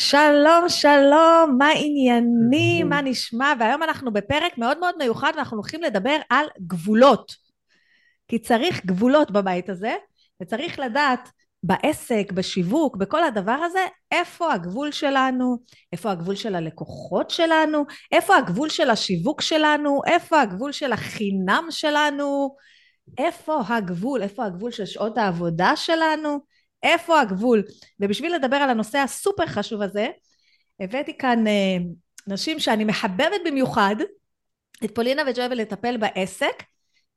שלום, שלום, מה עניינים, מה נשמע? והיום אנחנו בפרק מאוד מאוד מיוחד ואנחנו הולכים לדבר על גבולות. כי צריך גבולות בבית הזה, וצריך לדעת בעסק, בשיווק, בכל הדבר הזה, איפה הגבול שלנו, איפה הגבול של הלקוחות שלנו, איפה הגבול של השיווק שלנו, איפה הגבול של החינם שלנו, איפה הגבול, איפה הגבול של שעות העבודה שלנו, איפה הגבול. ובשביל לדבר על הנושא הסופר חשוב הזה, הבאתי כאן אה, נשים שאני מחבבת במיוחד, את פולינה וג'וי לטפל בעסק,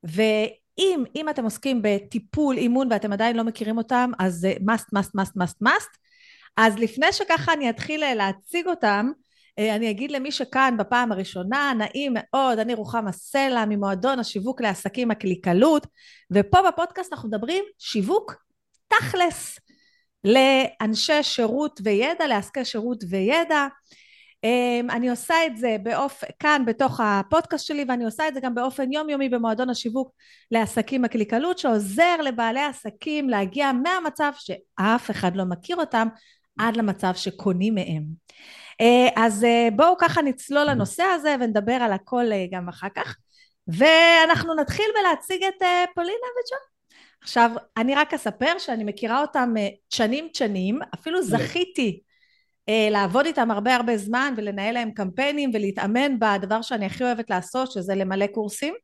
ואם אם אתם עוסקים בטיפול, אימון ואתם עדיין לא מכירים אותם, אז זה must, must, must, must, must. אז לפני שככה אני אתחיל אה, להציג אותם, אה, אני אגיד למי שכאן בפעם הראשונה, נעים מאוד, אני רוחמה סלע ממועדון השיווק לעסקים הקליקלות, ופה בפודקאסט אנחנו מדברים שיווק תכלס לאנשי שירות וידע, לעסקי שירות וידע. אמ, אני עושה את זה באופ... כאן בתוך הפודקאסט שלי ואני עושה את זה גם באופן יומיומי במועדון השיווק לעסקים הקליקלות שעוזר לבעלי עסקים להגיע מהמצב שאף אחד לא מכיר אותם עד למצב שקונים מהם. אה, אז אה, בואו ככה נצלול לנושא הזה ונדבר על הכל אה, גם אחר כך ואנחנו נתחיל בלהציג את פולינה וג'ון. עכשיו, אני רק אספר שאני מכירה אותם שנים שנים, אפילו זכיתי לעבוד איתם הרבה הרבה זמן ולנהל להם קמפיינים ולהתאמן בדבר שאני הכי אוהבת לעשות, שזה למלא קורסים.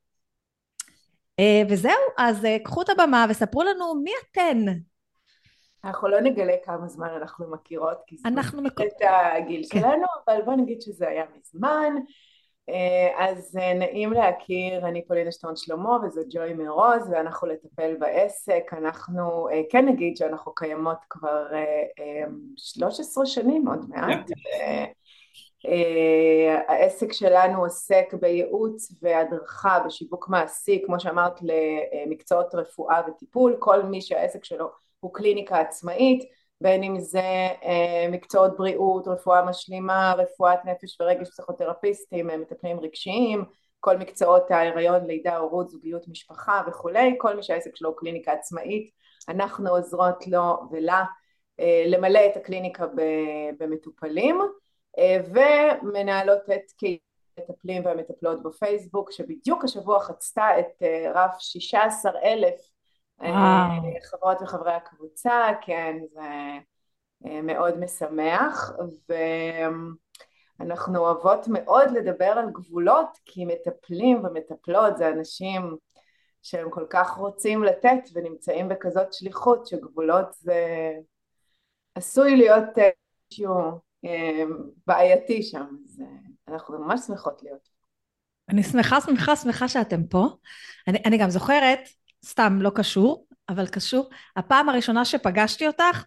וזהו, אז קחו את הבמה וספרו לנו מי אתן. אנחנו לא נגלה כמה זמן אנחנו מכירות, כי זה אנחנו מכירות את הגיל כן. שלנו, אבל בוא נגיד שזה היה מזמן. אה, אז אה, נעים להכיר, אני פולינה שטרון שלמה וזה ג'וי מרוז ואנחנו לטפל בעסק, אנחנו אה, כן נגיד שאנחנו קיימות כבר 13 שנים עוד מעט, העסק שלנו עוסק בייעוץ והדרכה בשיווק מעשי, כמו שאמרת למקצועות רפואה וטיפול, כל מי שהעסק שלו הוא קליניקה עצמאית בין אם זה אה, מקצועות בריאות, רפואה משלימה, רפואת נפש ורגש פסיכותרפיסטים, אה, מטפלים רגשיים, כל מקצועות ההיריון, לידה, הורות, זוגיות, משפחה וכולי, כל מי שהעסק שלו הוא קליניקה עצמאית, אנחנו עוזרות לו ולה אה, למלא את הקליניקה במטופלים ומנהלות את המטפלים והמטפלות בפייסבוק שבדיוק השבוע חצתה את רף 16 אלף חברות וחברי הקבוצה, כן, זה אה, מאוד משמח, ואנחנו אוהבות מאוד לדבר על גבולות, כי מטפלים ומטפלות זה אנשים שהם כל כך רוצים לתת ונמצאים בכזאת שליחות שגבולות זה עשוי להיות אה, איזשהו אה, בעייתי שם, אז אנחנו ממש שמחות להיות. אני שמחה, שמחה, שמחה שאתם פה. אני, אני גם זוכרת סתם לא קשור, אבל קשור. הפעם הראשונה שפגשתי אותך,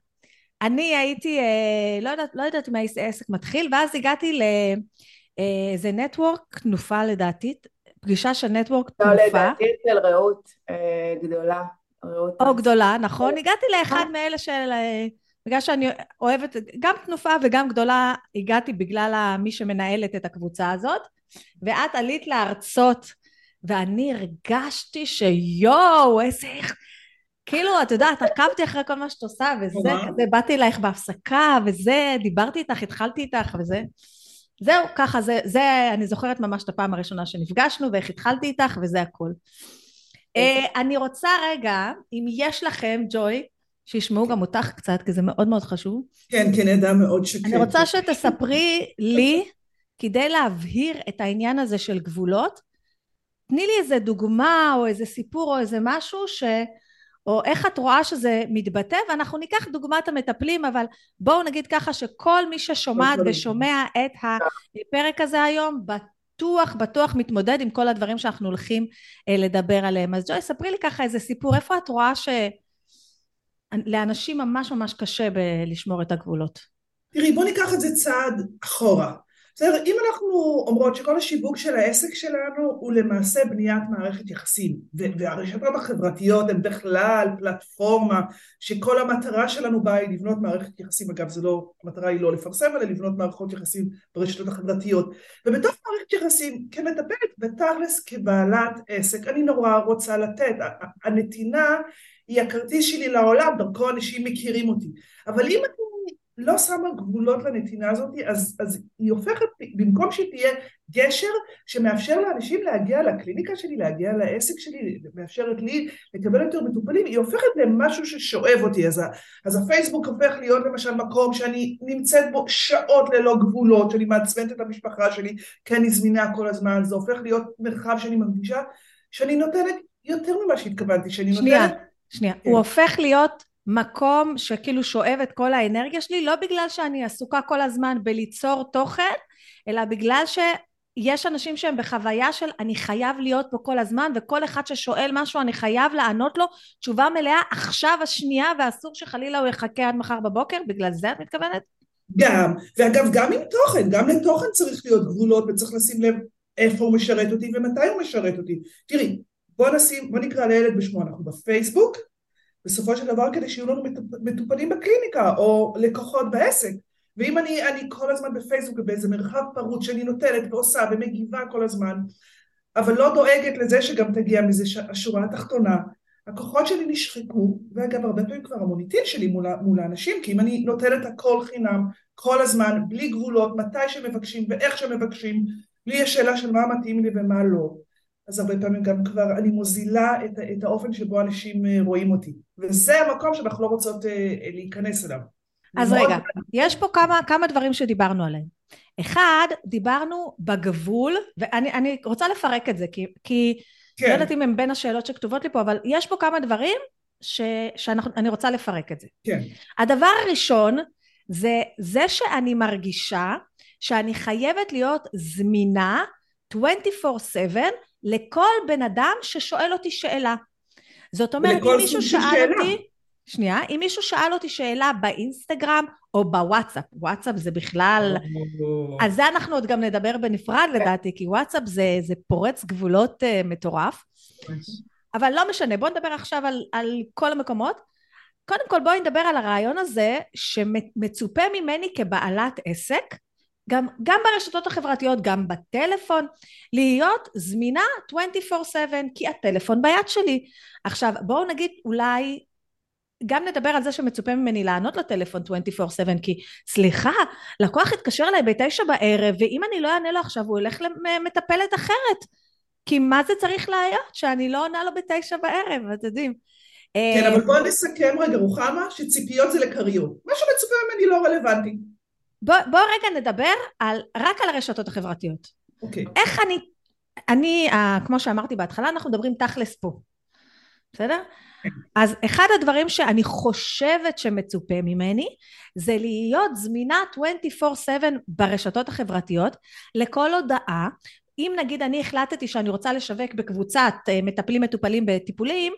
אני הייתי, אה, לא יודעת, לא יודעת אם הייתי עסק מתחיל, ואז הגעתי לאיזה אה, נטוורק, תנופה לדעתי, פגישה של נטוורק לא, תנופה. לא, לדעתי אצל רעות אה, גדולה. רעות או גדולה, נכון. הגעתי לאחד מאלה של... אה, בגלל שאני אוהבת, גם תנופה וגם גדולה, הגעתי בגלל מי שמנהלת את הקבוצה הזאת, ואת עלית להרצות ואני הרגשתי שיואו, איזה... כאילו, את יודעת, עקבתי אחרי כל מה שאת עושה, וזה, כזה, באתי אלייך בהפסקה, וזה, דיברתי איתך, התחלתי איתך, וזה... זהו, ככה, זה, זה, אני זוכרת ממש את הפעם הראשונה שנפגשנו, ואיך התחלתי איתך, וזה הכל. Uh, אני רוצה רגע, אם יש לכם, ג'וי, שישמעו גם אותך קצת, כי זה מאוד מאוד חשוב. כן, כן, עדה מאוד שקט. אני רוצה שתספרי לי, כדי להבהיר את העניין הזה של גבולות, תני לי איזה דוגמה או איזה סיפור או איזה משהו ש... או איך את רואה שזה מתבטא ואנחנו ניקח דוגמת המטפלים אבל בואו נגיד ככה שכל מי ששומעת ושומע את הפרק הזה היום בטוח בטוח מתמודד עם כל הדברים שאנחנו הולכים אה, לדבר עליהם. אז ג'וי ספרי לי ככה איזה סיפור. איפה את רואה שלאנשים ממש ממש קשה בלשמור את הגבולות? תראי בוא ניקח את זה צעד אחורה בסדר, אם אנחנו אומרות שכל השיווק של העסק שלנו הוא למעשה בניית מערכת יחסים והרשתות החברתיות הן בכלל פלטפורמה שכל המטרה שלנו בה היא לבנות מערכת יחסים, אגב זה לא, המטרה היא לא לפרסם אלא לבנות מערכות יחסים ברשתות החברתיות ובתוך מערכת יחסים כמטפלת בתכלס כבעלת עסק אני נורא רוצה לתת, הנתינה היא הכרטיס שלי לעולם, דרכו אנשים מכירים אותי. אבל אם אני לא שמה גבולות לנתינה הזאת, אז, אז היא הופכת, במקום שהיא תהיה גשר שמאפשר לאנשים להגיע לקליניקה שלי, להגיע לעסק שלי, מאפשרת לי לקבל יותר מטופלים, היא הופכת למשהו ששואב אותי. אז, אז הפייסבוק הופך להיות למשל מקום שאני נמצאת בו שעות ללא גבולות, שאני מעצבנת את המשפחה שלי, כי אני זמינה כל הזמן, זה הופך להיות מרחב שאני מרגישה שאני נותנת יותר ממה שהתכוונתי, שאני שנייה, נותנת... שנייה, כן. הוא הופך להיות מקום שכאילו שואב את כל האנרגיה שלי, לא בגלל שאני עסוקה כל הזמן בליצור תוכן, אלא בגלל שיש אנשים שהם בחוויה של אני חייב להיות פה כל הזמן, וכל אחד ששואל משהו אני חייב לענות לו תשובה מלאה עכשיו השנייה, ואסור שחלילה הוא יחכה עד מחר בבוקר, בגלל זה את מתכוונת? גם, ואגב גם עם תוכן, גם לתוכן צריך להיות גבולות וצריך לשים לב איפה הוא משרת אותי ומתי הוא משרת אותי. תראי, בוא נשים, בוא נקרא לילד בשמו, אנחנו בפייסבוק, בסופו של דבר כדי שיהיו לנו מטופלים בקליניקה או לקוחות בעסק. ואם אני, אני כל הזמן בפייסבוק ובאיזה מרחב פרוץ שאני נותנת ועושה ומגיבה כל הזמן, אבל לא דואגת לזה שגם תגיע מזה השורה התחתונה, הכוחות שלי נשחקו, ואגב הרבה פעמים כבר המוניטין שלי מול, מול האנשים, כי אם אני נותנת הכל חינם, כל הזמן, בלי גבולות, מתי שמבקשים ואיך שמבקשים, בלי השאלה של מה מתאים לי ומה לא, אז הרבה פעמים גם כבר אני מוזילה את, את האופן שבו אנשים אה, רואים אותי. וזה המקום שאנחנו לא רוצות אה, להיכנס אליו. אז. רגע, יש פה כמה, כמה דברים שדיברנו עליהם. אחד, דיברנו בגבול, ואני רוצה לפרק את זה, כי, כי כן. לא יודעת אם הם בין השאלות שכתובות לי פה, אבל יש פה כמה דברים ש, שאני רוצה לפרק את זה. כן. הדבר הראשון, זה זה שאני מרגישה שאני חייבת להיות זמינה 24/7 לכל בן אדם ששואל אותי שאלה. זאת אומרת, אם מישהו שאל שאלה. אותי... שנייה, אם מישהו שאל אותי שאלה באינסטגרם או בוואטסאפ, וואטסאפ זה בכלל... על זה אנחנו עוד גם נדבר בנפרד לדעתי, כי וואטסאפ זה, זה פורץ גבולות uh, מטורף. אבל לא משנה, בואו נדבר עכשיו על, על כל המקומות. קודם כל בואי נדבר על הרעיון הזה שמצופה ממני כבעלת עסק גם, גם ברשתות החברתיות, גם בטלפון, להיות זמינה 24/7 כי הטלפון ביד שלי. עכשיו בואו נגיד אולי גם נדבר על זה שמצופה ממני לענות לטלפון 24/7 כי סליחה לקוח התקשר אליי בתשע בערב ואם אני לא אענה לו עכשיו הוא ילך למטפלת אחרת. כי מה זה צריך להיות? שאני לא עונה לו בתשע בערב אתם יודעים. כן אבל בואו נסכם רגע רוחמה שציפיות זה לכריות מה שמצופה ממני לא רלוונטי בוא, בוא רגע נדבר על, רק על הרשתות החברתיות. אוקיי. Okay. איך אני, אני, uh, כמו שאמרתי בהתחלה, אנחנו מדברים תכלס פה. בסדר? Okay. אז אחד הדברים שאני חושבת שמצופה ממני זה להיות זמינה 24/7 ברשתות החברתיות לכל הודעה אם נגיד אני החלטתי שאני רוצה לשווק בקבוצת uh, מטפלים מטופלים בטיפולים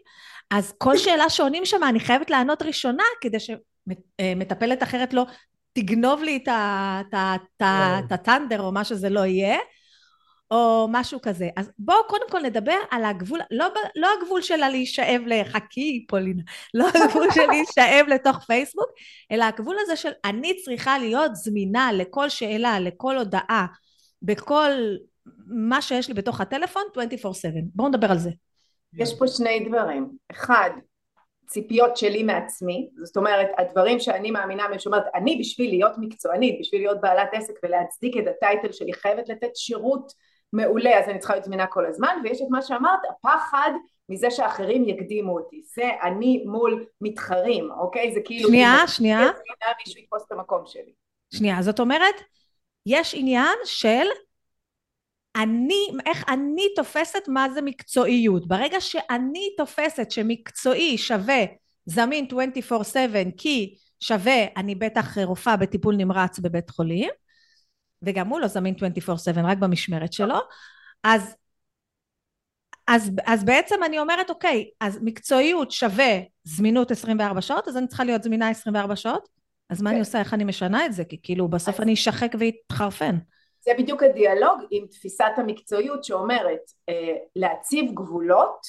אז כל שאלה שעונים שם אני חייבת לענות ראשונה כדי שמטפלת אה, אחרת לא תגנוב לי את הטנדר או מה שזה לא יהיה, או משהו כזה. אז בואו קודם כל נדבר על הגבול, לא, לא הגבול שלה להישאב לחכי פולינה, לא הגבול של להישאב לתוך פייסבוק, אלא הגבול הזה של אני צריכה להיות זמינה לכל שאלה, לכל הודעה, בכל מה שיש לי בתוך הטלפון 24/7. בואו נדבר על זה. יש פה שני דברים. אחד, ציפיות שלי מעצמי, זאת אומרת הדברים שאני מאמינה בהם, שאומרת אני בשביל להיות מקצוענית, בשביל להיות בעלת עסק ולהצדיק את הטייטל שלי חייבת לתת שירות מעולה. אז אני צריכה להיות זמינה כל הזמן ויש את מה שאמרת הפחד מזה שאחרים יקדימו אותי. זה אני מול מתחרים אוקיי? זה כאילו שנייה שנייה. מישהו יתפוס את המקום שלי. שנייה זאת אומרת יש עניין של אני, איך אני תופסת מה זה מקצועיות. ברגע שאני תופסת שמקצועי שווה זמין 24/7 כי שווה אני בטח רופאה בטיפול נמרץ בבית חולים וגם הוא לא זמין 24/7 רק במשמרת שלו אז אז, אז בעצם אני אומרת אוקיי אז מקצועיות שווה זמינות 24 שעות אז אני צריכה להיות זמינה 24 שעות אז מה אני כן. עושה איך אני משנה את זה כי כאילו בסוף אני אשחק ואתחרפן זה בדיוק הדיאלוג עם תפיסת המקצועיות שאומרת אה, להציב גבולות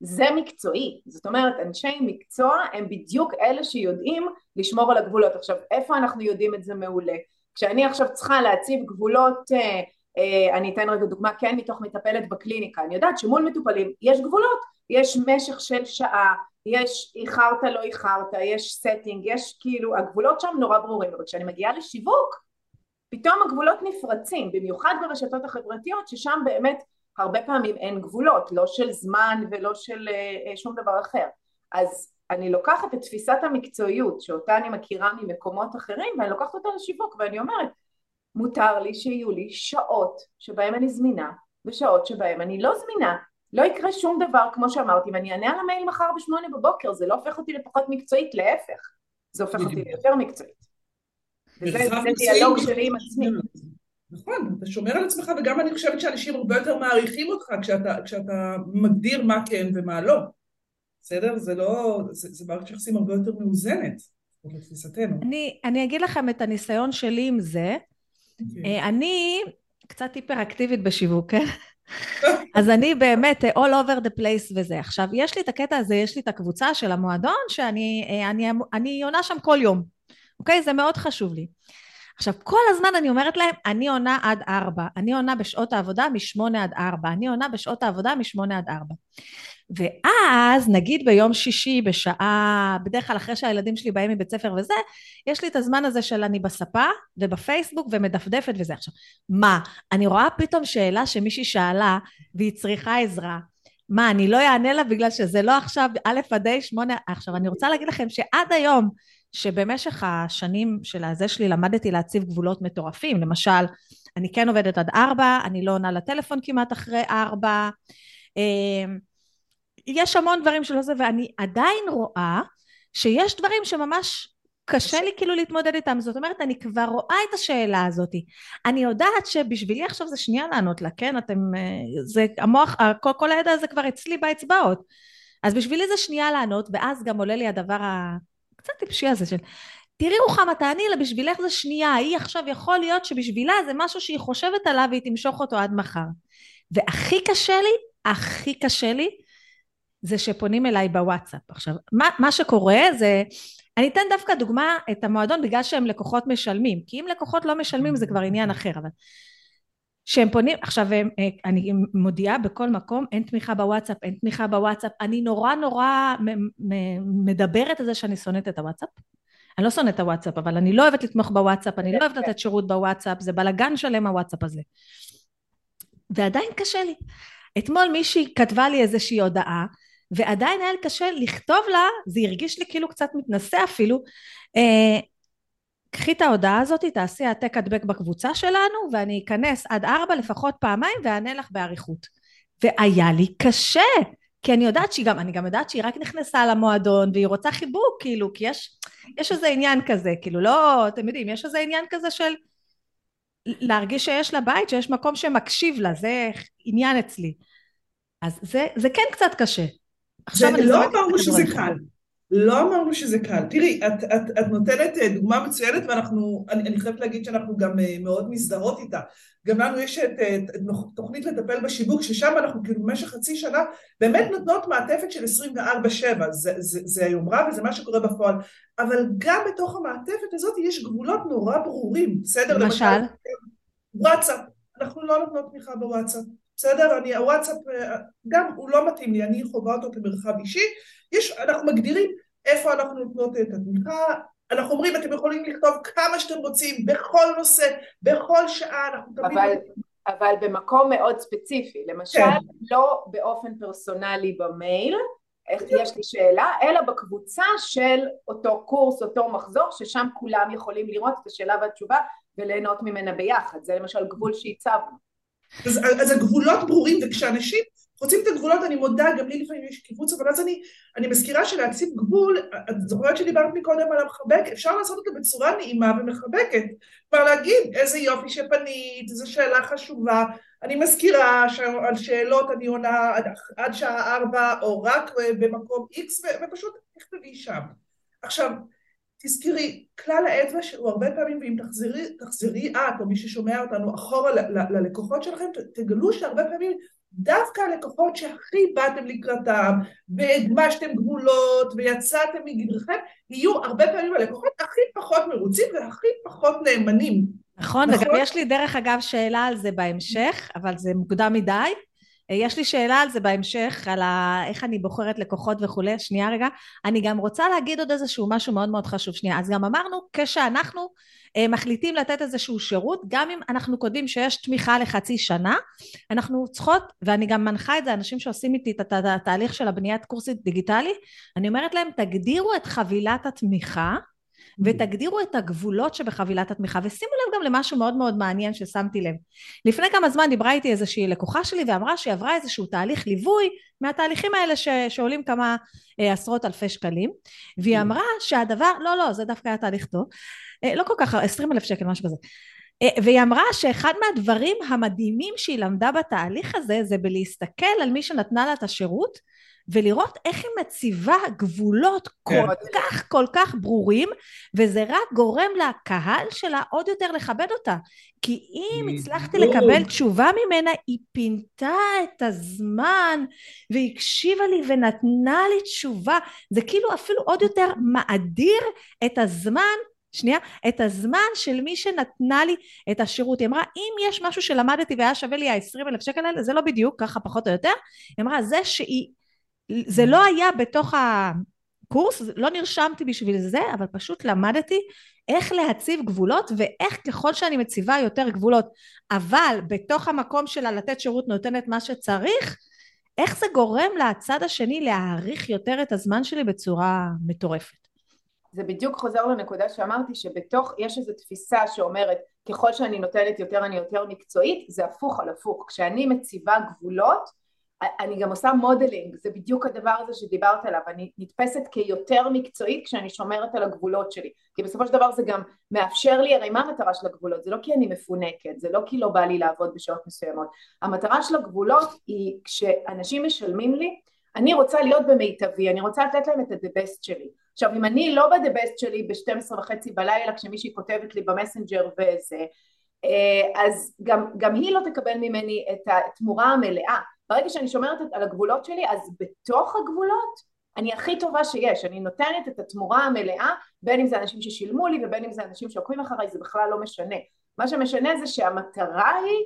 זה מקצועי, זאת אומרת אנשי מקצוע הם בדיוק אלה שיודעים לשמור על הגבולות. עכשיו איפה אנחנו יודעים את זה מעולה? כשאני עכשיו צריכה להציב גבולות אה, אה, אני אתן רגע דוגמה כן מתוך מטפלת בקליניקה, אני יודעת שמול מטופלים יש גבולות, יש משך של שעה, יש איחרת לא איחרת, יש setting, יש כאילו, הגבולות שם נורא ברורים, אבל כשאני מגיעה לשיווק, פתאום הגבולות נפרצים, במיוחד ברשתות החברתיות, ששם באמת הרבה פעמים אין גבולות, לא של זמן ולא של uh, שום דבר אחר. אז אני לוקחת את תפיסת המקצועיות שאותה אני מכירה ממקומות אחרים ואני לוקחת אותה לשיווק ואני אומרת מותר לי שיהיו לי שעות שבהם אני זמינה ושעות שבהם אני לא זמינה. לא יקרה שום דבר כמו שאמרתי אם אני אענה על המייל מחר בשמונה בבוקר זה לא הופך אותי לפחות מקצועית להפך. זה הופך אותי ליותר מקצועית וזה דיאלוג שלי עם עצמי נכון, אתה שומר על עצמך וגם אני חושבת שאנשים הרבה יותר מעריכים אותך כשאתה, כשאתה מגדיר מה כן ומה לא בסדר? זה לא, זה, זה מערכת יחסים הרבה יותר מאוזנת לתפיסתנו. אני, אני אגיד לכם את הניסיון שלי עם זה. Okay. אוקיי. אה, אני קצת היפראקטיבית בשיווק, כן? אז אני באמת all over the place וזה. עכשיו, יש לי את הקטע הזה, יש לי את הקבוצה של המועדון, שאני אה, אני, אני עונה שם כל יום, אוקיי? זה מאוד חשוב לי. עכשיו, כל הזמן אני אומרת להם, אני עונה עד ארבע, אני עונה בשעות העבודה משמונה עד ארבע, אני עונה בשעות העבודה משמונה עד ארבע. ואז נגיד ביום שישי בשעה, בדרך כלל אחרי שהילדים שלי באים מבית ספר וזה, יש לי את הזמן הזה של אני בספה ובפייסבוק ומדפדפת וזה. עכשיו, מה, אני רואה פתאום שאלה שמישהי שאלה והיא צריכה עזרה. מה, אני לא אענה לה בגלל שזה לא עכשיו א' עד ה' שמונה... עכשיו, אני רוצה להגיד לכם שעד היום, שבמשך השנים של הזה שלי למדתי להציב גבולות מטורפים, למשל, אני כן עובדת עד ארבע, אני לא עונה לטלפון כמעט אחרי ארבע, אמ, יש המון דברים שלא זה, ואני עדיין רואה שיש דברים שממש קשה לי כאילו להתמודד איתם, זאת אומרת אני כבר רואה את השאלה הזאת, אני יודעת שבשבילי עכשיו זה שנייה לענות לה, כן, אתם, אה, זה המוח, כל, כל הידע הזה כבר אצלי באצבעות, אז בשבילי זה שנייה לענות, ואז גם עולה לי הדבר הקצת טיפשי הזה של תראי רוחמה תעני לה בשבילך זה שנייה, היא עכשיו יכול להיות שבשבילה זה משהו שהיא חושבת עליו והיא תמשוך אותו עד מחר. והכי קשה לי, הכי קשה לי, זה שפונים אליי בוואטסאפ. עכשיו, מה, מה שקורה זה, אני אתן דווקא דוגמה את המועדון בגלל שהם לקוחות משלמים, כי אם לקוחות לא משלמים זה כבר עניין אחר, אבל שהם פונים, עכשיו הם, אה, אני מודיעה בכל מקום, אין תמיכה בוואטסאפ, אין תמיכה בוואטסאפ, אני נורא נורא מדברת על זה שאני שונאת את הוואטסאפ. אני לא שונאת את הוואטסאפ, אבל אני לא אוהבת לתמוך בוואטסאפ, אני לא אוהבת לתת שירות בוואטסאפ, זה בלאגן שלם הוואטסאפ הזה. ועדיין קשה לי. אתמול מישהי כתבה לי איזושהי הודעה, ועדיין היה לי קשה לכתוב לה, זה הרגיש לי כאילו קצת מתנשא אפילו, אה, קחי את ההודעה הזאת, תעשי העתק הדבק בקבוצה שלנו, ואני אכנס עד ארבע לפחות פעמיים ואענה לך באריכות. והיה לי קשה, כי אני יודעת שהיא גם, אני גם יודעת שהיא רק נכנסה למועדון והיא רוצה חיבוק, כאילו, כי יש, יש איזה עניין כזה, כאילו, לא, אתם יודעים, יש איזה עניין כזה של להרגיש שיש לה בית, שיש מקום שמקשיב לה, זה עניין אצלי. אז זה, זה כן קצת קשה. עכשיו אני לא אמרנו שזה קל. לא אמרנו שזה קל. תראי, את, את, את נותנת אה, דוגמה מצוינת ואנחנו, אני, אני חייבת להגיד שאנחנו גם אה, מאוד מזדהות איתה. גם לנו יש את, את, את תוכנית לטפל בשיווק, ששם אנחנו כאילו במשך חצי שנה באמת נותנות מעטפת של 24-7, זה, זה, זה היומרה וזה מה שקורה בפועל. אבל גם בתוך המעטפת הזאת יש גבולות נורא ברורים, בסדר? למשל? וואטסאפ, אנחנו לא נותנות תמיכה בוואטסאפ. בסדר? אני, הוואטסאפ, אה, גם הוא לא מתאים לי, אני חווה אותו כמרחב אישי. יש, אנחנו מגדירים איפה אנחנו נותנות את התמיכה, אנחנו אומרים, אתם יכולים לכתוב כמה שאתם רוצים, בכל נושא, בכל שעה, אנחנו תמיד... אבל, אבל במקום מאוד ספציפי, למשל, כן. לא באופן פרסונלי במייל, איך יש לי שאלה, אלא בקבוצה של אותו קורס, אותו מחזור, ששם כולם יכולים לראות את השאלה והתשובה וליהנות ממנה ביחד. זה למשל גבול שהצבנו. אז, אז הגבולות ברורים, וכשאנשים חוצים את הגבולות, אני מודה, גם לי לפעמים יש קיבוץ, אבל אז אני, אני מזכירה שלהציב גבול, את זוכרת שדיברת מקודם על המחבק, אפשר לעשות אותו בצורה נעימה ומחבקת. כלומר להגיד, איזה יופי שפנית, זו שאלה חשובה, אני מזכירה שעל שאלות אני עונה עד, עד שעה ארבע, או רק במקום איקס, ופשוט תכתבי שם. עכשיו, תזכרי, כלל האצבע שהוא הרבה פעמים, ואם תחזרי, תחזרי את או מי ששומע אותנו אחורה ללקוחות שלכם, תגלו שהרבה פעמים דווקא הלקוחות שהכי באתם לקראתם, והגמשתם גבולות ויצאתם מגדרכם, יהיו הרבה פעמים הלקוחות הכי פחות מרוצים והכי פחות נאמנים נכון, וגם יש לי דרך אגב שאלה על זה בהמשך, אבל זה מוקדם מדי. יש לי שאלה על זה בהמשך, על ה... איך אני בוחרת לקוחות וכולי. שנייה רגע. אני גם רוצה להגיד עוד איזשהו משהו מאוד מאוד חשוב. שנייה, אז גם אמרנו, כשאנחנו אה, מחליטים לתת איזשהו שירות, גם אם אנחנו כותבים שיש תמיכה לחצי שנה, אנחנו צריכות, ואני גם מנחה את זה, אנשים שעושים איתי את התהליך של הבניית קורס דיגיטלי, אני אומרת להם, תגדירו את חבילת התמיכה, ותגדירו את הגבולות שבחבילת התמיכה ושימו לב גם למשהו מאוד מאוד מעניין ששמתי לב. לפני כמה זמן דיברה איתי איזושהי לקוחה שלי ואמרה שהיא עברה איזשהו תהליך ליווי מהתהליכים האלה ש, שעולים כמה אה, עשרות אלפי שקלים והיא אמרה שהדבר לא לא זה דווקא היה תהליך טוב אה, לא כל כך עשרים אלף שקל משהו כזה. אה, והיא אמרה שאחד מהדברים המדהימים שהיא למדה בתהליך הזה זה בלהסתכל על מי שנתנה לה את השירות ולראות איך היא מציבה גבולות כן. כל כך כל כך ברורים וזה רק גורם לקהל שלה עוד יותר לכבד אותה כי אם הצלחתי לקבל תשובה ממנה היא פינתה את הזמן והיא הקשיבה לי ונתנה לי תשובה זה כאילו אפילו עוד יותר מאדיר את הזמן שנייה, את הזמן של מי שנתנה לי את השירות. היא אמרה, אם יש משהו שלמדתי והיה שווה לי ה-20 אלף שקל האלה, זה לא בדיוק, ככה פחות או יותר. היא אמרה, זה שהיא זה לא היה בתוך הקורס, לא נרשמתי בשביל זה, אבל פשוט למדתי איך להציב גבולות ואיך ככל שאני מציבה יותר גבולות, אבל בתוך המקום שלה לתת שירות נותנת מה שצריך, איך זה גורם לצד השני להעריך יותר את הזמן שלי בצורה מטורפת. זה בדיוק חוזר לנקודה שאמרתי שבתוך יש איזו תפיסה שאומרת ככל שאני נותנת יותר אני יותר מקצועית זה הפוך על הפוך כשאני מציבה גבולות אני גם עושה modeling, זה בדיוק הדבר הזה שדיברת עליו, אני נתפסת כיותר מקצועית כשאני שומרת על הגבולות שלי, כי בסופו של דבר זה גם מאפשר לי, הרי מה המטרה של הגבולות? זה לא כי אני מפונקת, זה לא כי לא בא לי לעבוד בשעות מסוימות, המטרה של הגבולות היא כשאנשים משלמים לי, אני רוצה להיות במיטבי, אני רוצה לתת להם את ה-the best שלי. עכשיו אם אני לא ב-the best שלי ב-12 וחצי בלילה כשמישהי כותבת לי במסנג'ר וזה, אה, אז גם, גם היא לא תקבל ממני את התמורה המלאה ברגע שאני שומרת על הגבולות שלי אז בתוך הגבולות אני הכי טובה שיש, אני נותנת את התמורה המלאה בין אם זה אנשים ששילמו לי ובין אם זה אנשים שעוקבים אחריי זה בכלל לא משנה. מה שמשנה זה שהמטרה היא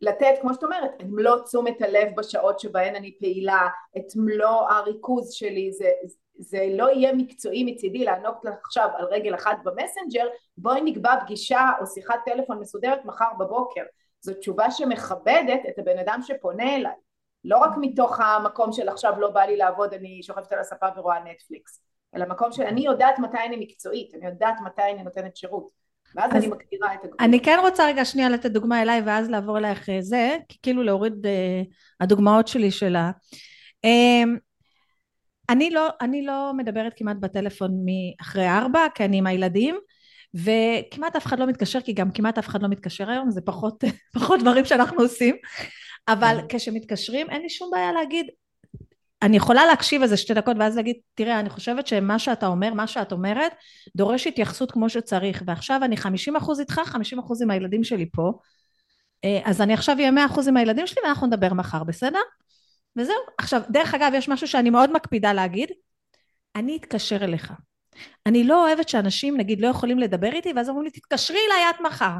לתת כמו שאת אומרת את מלוא תשומת הלב בשעות שבהן אני פעילה את מלוא הריכוז שלי. זה, זה לא יהיה מקצועי מצידי לענות עכשיו על רגל אחת במסנג'ר בואי נקבע פגישה או שיחת טלפון מסודרת מחר בבוקר זו תשובה שמכבדת את הבן אדם שפונה אליי. לא רק מתוך המקום של עכשיו לא בא לי לעבוד אני שוכבת על הספה ורואה נטפליקס אלא מקום שאני יודעת מתי אני מקצועית אני יודעת מתי אני נותנת שירות. ואז אני מגדירה את הגבול. אני כן רוצה רגע שנייה לתת דוגמה אליי ואז לעבור אלייך אה, זה כאילו להוריד uh, הדוגמאות שלי שלה. uh, אני לא, אני לא מדברת כמעט בטלפון מאחרי ארבע כי אני עם הילדים וכמעט אף אחד לא מתקשר כי גם כמעט אף אחד לא מתקשר היום זה פחות, פחות דברים שאנחנו עושים אבל כן. כשמתקשרים אין לי שום בעיה להגיד אני יכולה להקשיב איזה שתי דקות ואז להגיד תראה אני חושבת שמה שאתה אומר מה שאת אומרת דורש התייחסות כמו שצריך ועכשיו אני חמישים אחוז איתך חמישים אחוז עם הילדים שלי פה אה, אז אני עכשיו אהיה מאה אחוז עם הילדים שלי ואנחנו נדבר מחר בסדר? וזהו עכשיו דרך אגב יש משהו שאני מאוד מקפידה להגיד אני אתקשר אליך אני לא אוהבת שאנשים נגיד לא יכולים לדבר איתי ואז אומרים לי תתקשרי אליי את מחר.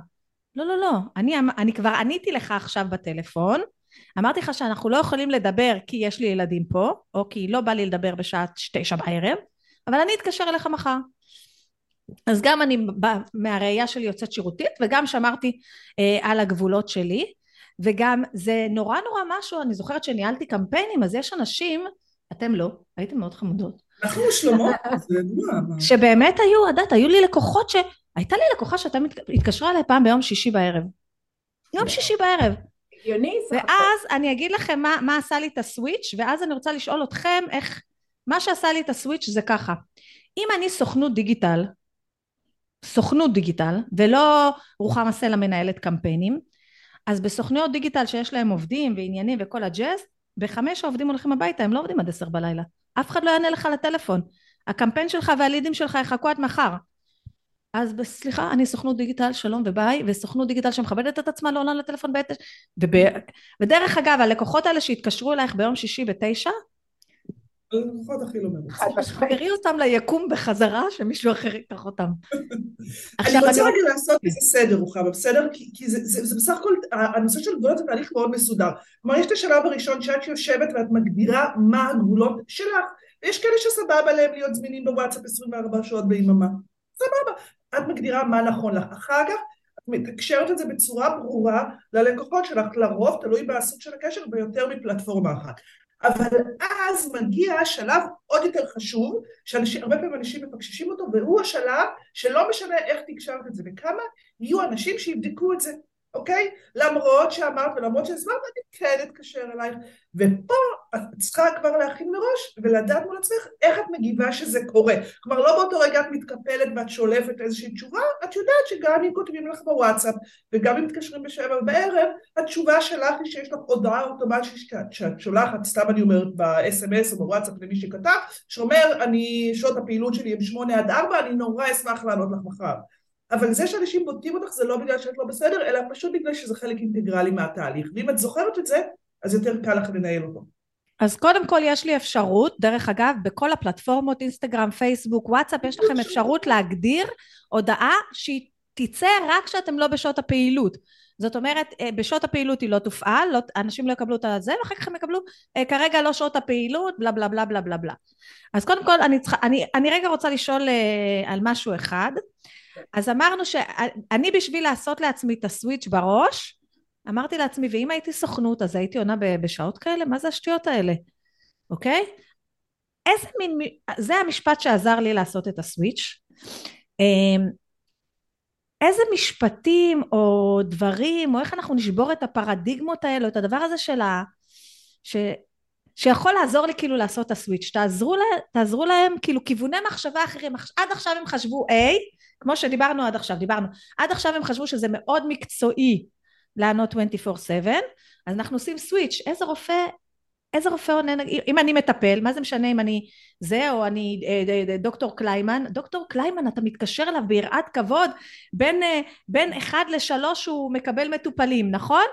לא לא לא. אני, אני כבר עניתי לך עכשיו בטלפון. אמרתי לך שאנחנו לא יכולים לדבר כי יש לי ילדים פה או כי לא בא לי לדבר בשעה תשע בערב אבל אני אתקשר אליך מחר. אז גם אני מהראייה שלי יוצאת שירותית וגם שמרתי אה, על הגבולות שלי וגם זה נורא נורא משהו. אני זוכרת שניהלתי קמפיינים אז יש אנשים אתם לא הייתם מאוד חמודות אנחנו זה ידוע. שבאמת היו, את יודעת, היו לי לקוחות ש... הייתה לי לקוחה שאתה התקשרה אליי פעם ביום שישי בערב. יום שישי בערב. הגיוני ואז אני אגיד לכם מה, מה עשה לי את הסוויץ', ואז אני רוצה לשאול אתכם איך... מה שעשה לי את הסוויץ' זה ככה. אם אני סוכנות דיגיטל, סוכנות דיגיטל, ולא רוחמה סלע מנהלת קמפיינים, אז בסוכנויות דיגיטל שיש להם עובדים ועניינים וכל הג'אז, בחמש העובדים הולכים הביתה, הם לא עובדים עד עשר בלילה. אף אחד לא יענה לך לטלפון. הקמפיין שלך והלידים שלך יחכו עד מחר. אז סליחה, אני סוכנות דיגיטל, שלום וביי, וסוכנות דיגיטל שמכבדת את עצמה עונה לטלפון בעת... ודרך אגב, הלקוחות האלה שהתקשרו אלייך ביום שישי בתשע, לפחות הכי לא מרוצה. תחזרי אותם ליקום בחזרה, שמישהו אחר ייקח אותם. אני רוצה רגע לעשות איזה סדר, רוחמה, בסדר? כי זה בסך הכל, הנושא של גבולות זה תהליך מאוד מסודר. כלומר, יש את השלב הראשון שאת יושבת ואת מגדירה מה הגבולות שלך. ויש כאלה שסבבה להם להיות זמינים בוואטסאפ 24 שעות ביממה. סבבה. את מגדירה מה נכון לך. אחר כך את מתקשרת את זה בצורה ברורה ללקוחות שלך, לרוב תלוי בסוג של הקשר ביותר מפלטפורמה אחת. אבל אז מגיע שלב עוד יותר חשוב, שהרבה פעמים אנשים מפקששים אותו, והוא השלב שלא משנה איך תקשרת את זה וכמה יהיו אנשים שיבדקו את זה. אוקיי? למרות שאמרת ולמרות שהסברת, אני כן אתקשר אלייך. ופה את צריכה כבר להכין מראש ולדעת מול עצמך איך את מגיבה שזה קורה. כלומר, לא באותו רגע את מתקפלת ואת שולפת איזושהי תשובה, את יודעת שגם אם כותבים לך בוואטסאפ וגם אם מתקשרים בשבע בערב, התשובה שלך היא שיש לך הודעה אוטומטית שאת שולחת, סתם אני אומרת ב-SMS או בוואטסאפ למי שכתב, שאומר, אני, שעות הפעילות שלי הם שמונה עד ארבע, אני נורא אשמח לענות לך מחר. אבל זה שאנשים בודקים אותך זה לא בגלל שאת לא בסדר, אלא פשוט בגלל שזה חלק אינטגרלי מהתהליך. ואם את זוכרת את זה, אז יותר קל לך לנהל אותו. אז קודם כל יש לי אפשרות, דרך אגב, בכל הפלטפורמות, אינסטגרם, פייסבוק, וואטסאפ, יש לכם אפשרות להגדיר הודעה שהיא תצא רק כשאתם לא בשעות הפעילות. זאת אומרת, אה, בשעות הפעילות היא לא תופעל, לא, אנשים לא יקבלו את הזה, ואחר כך הם יקבלו, אה, כרגע לא שעות הפעילות, בלה בלה בלה בלה בלה. אז קודם כל, אני, צריכה, אני, אני רגע רוצה לשאול אה, על משהו אחד. אז אמרנו שאני בשביל לעשות לעצמי את הסוויץ' בראש, אמרתי לעצמי, ואם הייתי סוכנות אז הייתי עונה בשעות כאלה? מה זה השטויות האלה? אוקיי? איזה מין, זה המשפט שעזר לי לעשות את הסוויץ'. אמ, איזה משפטים או דברים, או איך אנחנו נשבור את הפרדיגמות האלה, את הדבר הזה של ה... ש... שיכול לעזור לי כאילו לעשות את הסוויץ', תעזרו, לה, תעזרו להם כאילו כיווני מחשבה אחרים, עד עכשיו הם חשבו A, כמו שדיברנו עד עכשיו, דיברנו, עד עכשיו הם חשבו שזה מאוד מקצועי לענות 24/7, אז אנחנו עושים סוויץ', איזה רופא, איזה רופא עונה, אם אני מטפל, מה זה משנה אם אני זה או אני אה, דוקטור קליימן, דוקטור קליימן אתה מתקשר אליו ביראת כבוד, בין, אה, בין אחד לשלוש הוא מקבל מטופלים, נכון?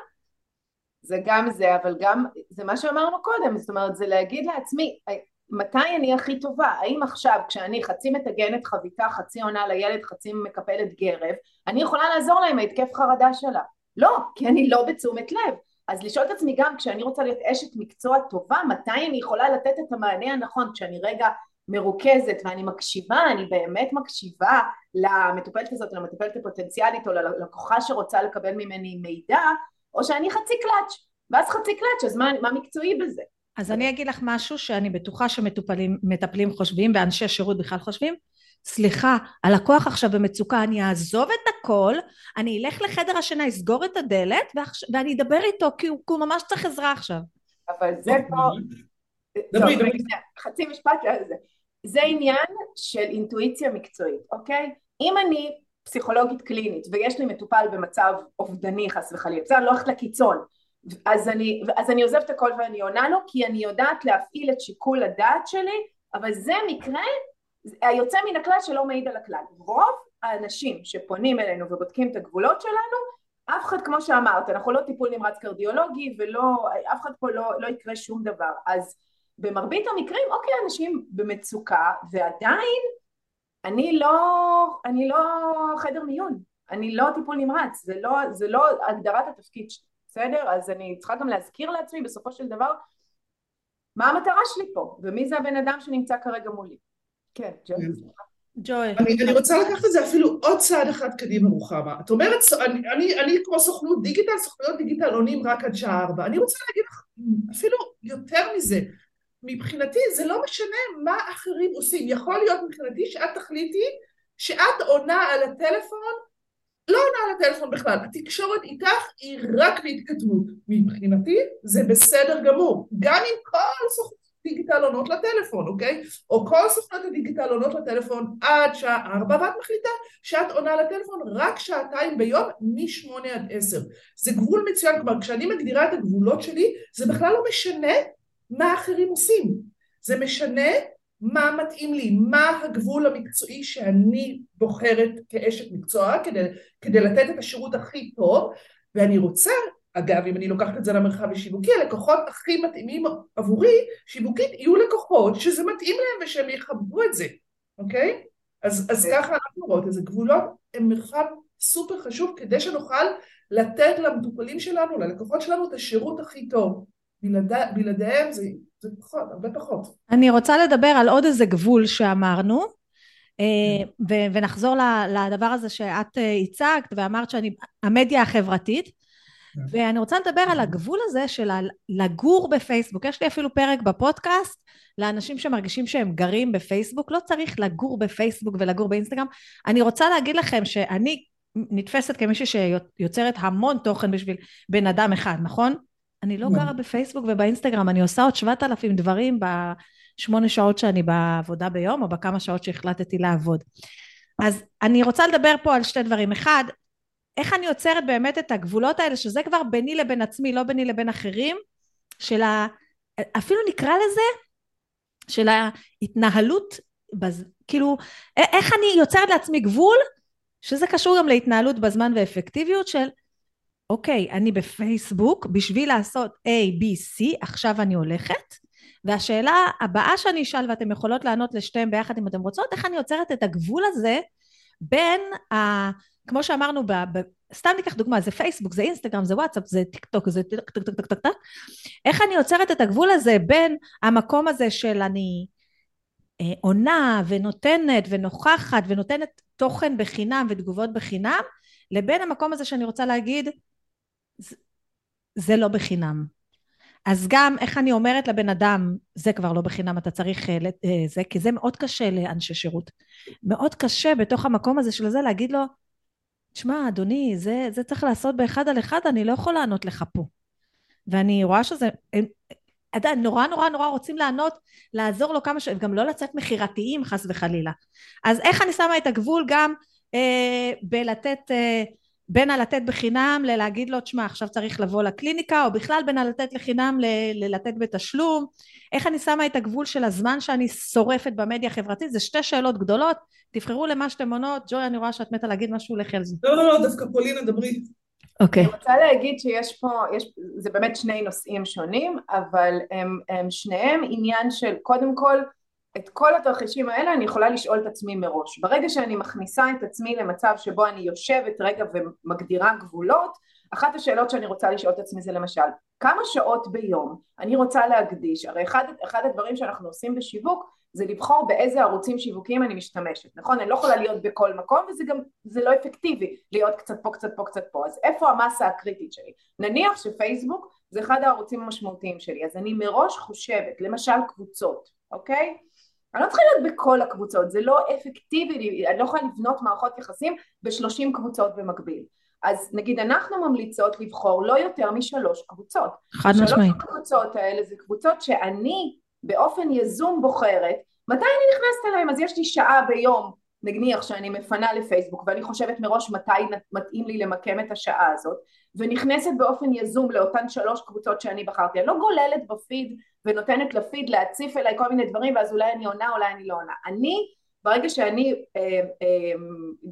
זה גם זה, אבל גם, זה מה שאמרנו קודם, זאת אומרת, זה להגיד לעצמי, מתי אני הכי טובה? האם עכשיו כשאני חצי מטגנת חביתה, חצי עונה לילד, חצי מקפלת גרב, אני יכולה לעזור לה עם ההתקף חרדה שלה? לא, כי אני לא בתשומת לב. אז לשאול את עצמי גם כשאני רוצה להיות אשת מקצוע טובה, מתי אני יכולה לתת את המענה הנכון? כשאני רגע מרוכזת ואני מקשיבה, אני באמת מקשיבה למטופלת הזאת, למטופלת הפוטנציאלית או ללקוחה שרוצה לקבל ממני מידע, או שאני חצי קלאץ', ואז חצי קלאץ', אז מה, מה מקצועי בזה? אז אני אגיד לך משהו שאני בטוחה שמטפלים חושבים ואנשי שירות בכלל חושבים סליחה, הלקוח עכשיו במצוקה, אני אעזוב את הכל, אני אלך לחדר השינה, אסגור את הדלת ואני אדבר איתו כי הוא, כי הוא ממש צריך עזרה עכשיו. אבל זה פה... דברי, דברי. חצי משפט על זה. זה עניין של אינטואיציה מקצועית, אוקיי? אם אני פסיכולוגית קלינית ויש לי מטופל במצב אובדני חס וחלילה, בסדר, אני לא הולכת לקיצון, אז אני, אז אני עוזבת הכל ואני עונה לו כי אני יודעת להפעיל את שיקול הדעת שלי אבל זה מקרה היוצא מן הכלל שלא מעיד על הכלל. רוב האנשים שפונים אלינו ובודקים את הגבולות שלנו אף אחד כמו שאמרת אנחנו לא טיפול נמרץ קרדיולוגי ולא אף אחד פה לא, לא יקרה שום דבר. אז במרבית המקרים אוקיי אנשים במצוקה ועדיין אני לא, אני לא חדר מיון. אני לא טיפול נמרץ. זה לא, זה לא הגדרת התפקיד שלי בסדר? אז אני צריכה גם להזכיר לעצמי בסופו של דבר מה המטרה שלי פה, ומי זה הבן אדם שנמצא כרגע מולי. כן, ג'וי. ג'וי. אני, אני רוצה לקחת את זה אפילו עוד צעד אחד קדימה רוחמה. את אומרת, אני, אני, אני כמו סוכנות דיגיטל, סוכנויות דיגיטל עונים רק עד שעה ארבע. אני רוצה להגיד לך אפילו יותר מזה. מבחינתי זה לא משנה מה אחרים עושים. יכול להיות מבחינתי שאת תחליטי שאת עונה על הטלפון לא עונה על הטלפון בכלל, התקשורת איתך היא רק בהתכתבות. מבחינתי זה בסדר גמור, גם אם כל סוכנות דיגיטל עונות לטלפון, אוקיי? או כל סוכנות הדיגיטל עונות לטלפון עד שעה ארבע, ואת מחליטה שאת עונה לטלפון רק שעתיים ביום משמונה עד עשר. זה גבול מצוין, כלומר כשאני מגדירה את הגבולות שלי, זה בכלל לא משנה מה אחרים עושים. זה משנה מה מתאים לי, מה הגבול המקצועי שאני בוחרת כאשת מקצוע כדי, כדי לתת את השירות הכי טוב ואני רוצה אגב, אם אני לוקחת את זה למרחב השיווקי, הלקוחות הכי מתאימים עבורי, שיווקית, יהיו לקוחות שזה מתאים להם ושהם יכבדו את זה, אוקיי? אז, אז ככה אנחנו רואות את זה. גבולות הם מרחב סופר חשוב כדי שנוכל לתת למטופלים שלנו, ללקוחות שלנו, את השירות הכי טוב. בלעדי, בלעדיהם זה, זה פחות, הרבה פחות. אני רוצה לדבר על עוד איזה גבול שאמרנו, אה, ו- ונחזור לדבר הזה שאת אה, הצגת ואמרת שאני המדיה החברתית כן. ואני רוצה לדבר על הגבול הזה של לגור בפייסבוק יש לי אפילו פרק בפודקאסט לאנשים שמרגישים שהם גרים בפייסבוק לא צריך לגור בפייסבוק ולגור באינסטגרם אני רוצה להגיד לכם שאני נתפסת כמישהי שיוצרת המון תוכן בשביל בן אדם אחד נכון? אני לא. גרה בפייסבוק ובאינסטגרם אני עושה עוד שבעת אלפים דברים בשמונה שעות שאני בעבודה ביום או בכמה שעות שהחלטתי לעבוד אז אני רוצה לדבר פה על שתי דברים אחד איך אני יוצרת באמת את הגבולות האלה, שזה כבר ביני לבין עצמי, לא ביני לבין אחרים, של ה... אפילו נקרא לזה, של ההתנהלות, בז... כאילו, איך אני יוצרת לעצמי גבול, שזה קשור גם להתנהלות בזמן ואפקטיביות של, אוקיי, אני בפייסבוק, בשביל לעשות A, B, C, עכשיו אני הולכת, והשאלה הבאה שאני אשאל, ואתן יכולות לענות לשתיהן ביחד אם אתן רוצות, איך אני יוצרת את הגבול הזה בין ה... כמו שאמרנו, ב, ב, סתם ניקח דוגמה, זה פייסבוק, זה אינסטגרם, זה וואטסאפ, זה טיק טוק, זה טק טק טק טק טק טק, איך אני עוצרת את הגבול הזה בין המקום הזה של אני אה, עונה ונותנת ונוכחת ונותנת תוכן בחינם ותגובות בחינם, לבין המקום הזה שאני רוצה להגיד, זה, זה לא בחינם. אז גם איך אני אומרת לבן אדם, זה כבר לא בחינם, אתה צריך אה, זה, כי זה מאוד קשה לאנשי שירות. מאוד קשה בתוך המקום הזה של זה להגיד לו, תשמע, אדוני, זה, זה צריך לעשות באחד על אחד, אני לא יכול לענות לך פה. ואני רואה שזה, עדיין, נורא נורא נורא רוצים לענות, לעזור לו כמה ש... גם לא לצאת מכירתיים חס וחלילה. אז איך אני שמה את הגבול גם אה, בלתת, אה, בין הלתת בחינם ללהגיד לו, תשמע, עכשיו צריך לבוא לקליניקה, או בכלל בין הלתת לחינם ללתת בתשלום. איך אני שמה את הגבול של הזמן שאני שורפת במדיה החברתית? זה שתי שאלות גדולות. תבחרו למה שאתם עונות. ג'וי, אני רואה שאת מתה להגיד משהו לכי על זה. לא, לא, לא, דווקא פולינה, דברי. אוקיי. Okay. אני רוצה להגיד שיש פה, יש, זה באמת שני נושאים שונים, אבל הם, הם שניהם עניין של קודם כל, את כל התרחישים האלה אני יכולה לשאול את עצמי מראש. ברגע שאני מכניסה את עצמי למצב שבו אני יושבת רגע ומגדירה גבולות, אחת השאלות שאני רוצה לשאול את עצמי זה למשל, כמה שעות ביום אני רוצה להקדיש, הרי אחד, אחד הדברים שאנחנו עושים בשיווק זה לבחור באיזה ערוצים שיווקיים אני משתמשת, נכון? אני לא יכולה להיות בכל מקום וזה גם, זה לא אפקטיבי להיות קצת פה, קצת פה, קצת פה, אז איפה המסה הקריטית שלי? נניח שפייסבוק זה אחד הערוצים המשמעותיים שלי, אז אני מראש חושבת, למשל קבוצות, אוקיי? אני לא צריכה להיות בכל הקבוצות, זה לא אפקטיבי, אני לא יכולה לבנות מערכות יחסים בשלושים קבוצות במקביל. אז נגיד אנחנו ממליצות לבחור לא יותר משלוש קבוצות. חד משמעית. שלוש הקבוצות האלה זה קבוצות שאני באופן יזום בוחרת מתי אני נכנסת אליהם, אז יש לי שעה ביום נניח שאני מפנה לפייסבוק ואני חושבת מראש מתי מתאים לי למקם את השעה הזאת ונכנסת באופן יזום לאותן שלוש קבוצות שאני בחרתי, אני לא גוללת בפיד ונותנת לפיד להציף אליי כל מיני דברים ואז אולי אני עונה אולי אני לא עונה, אני ברגע שאני, אה, אה,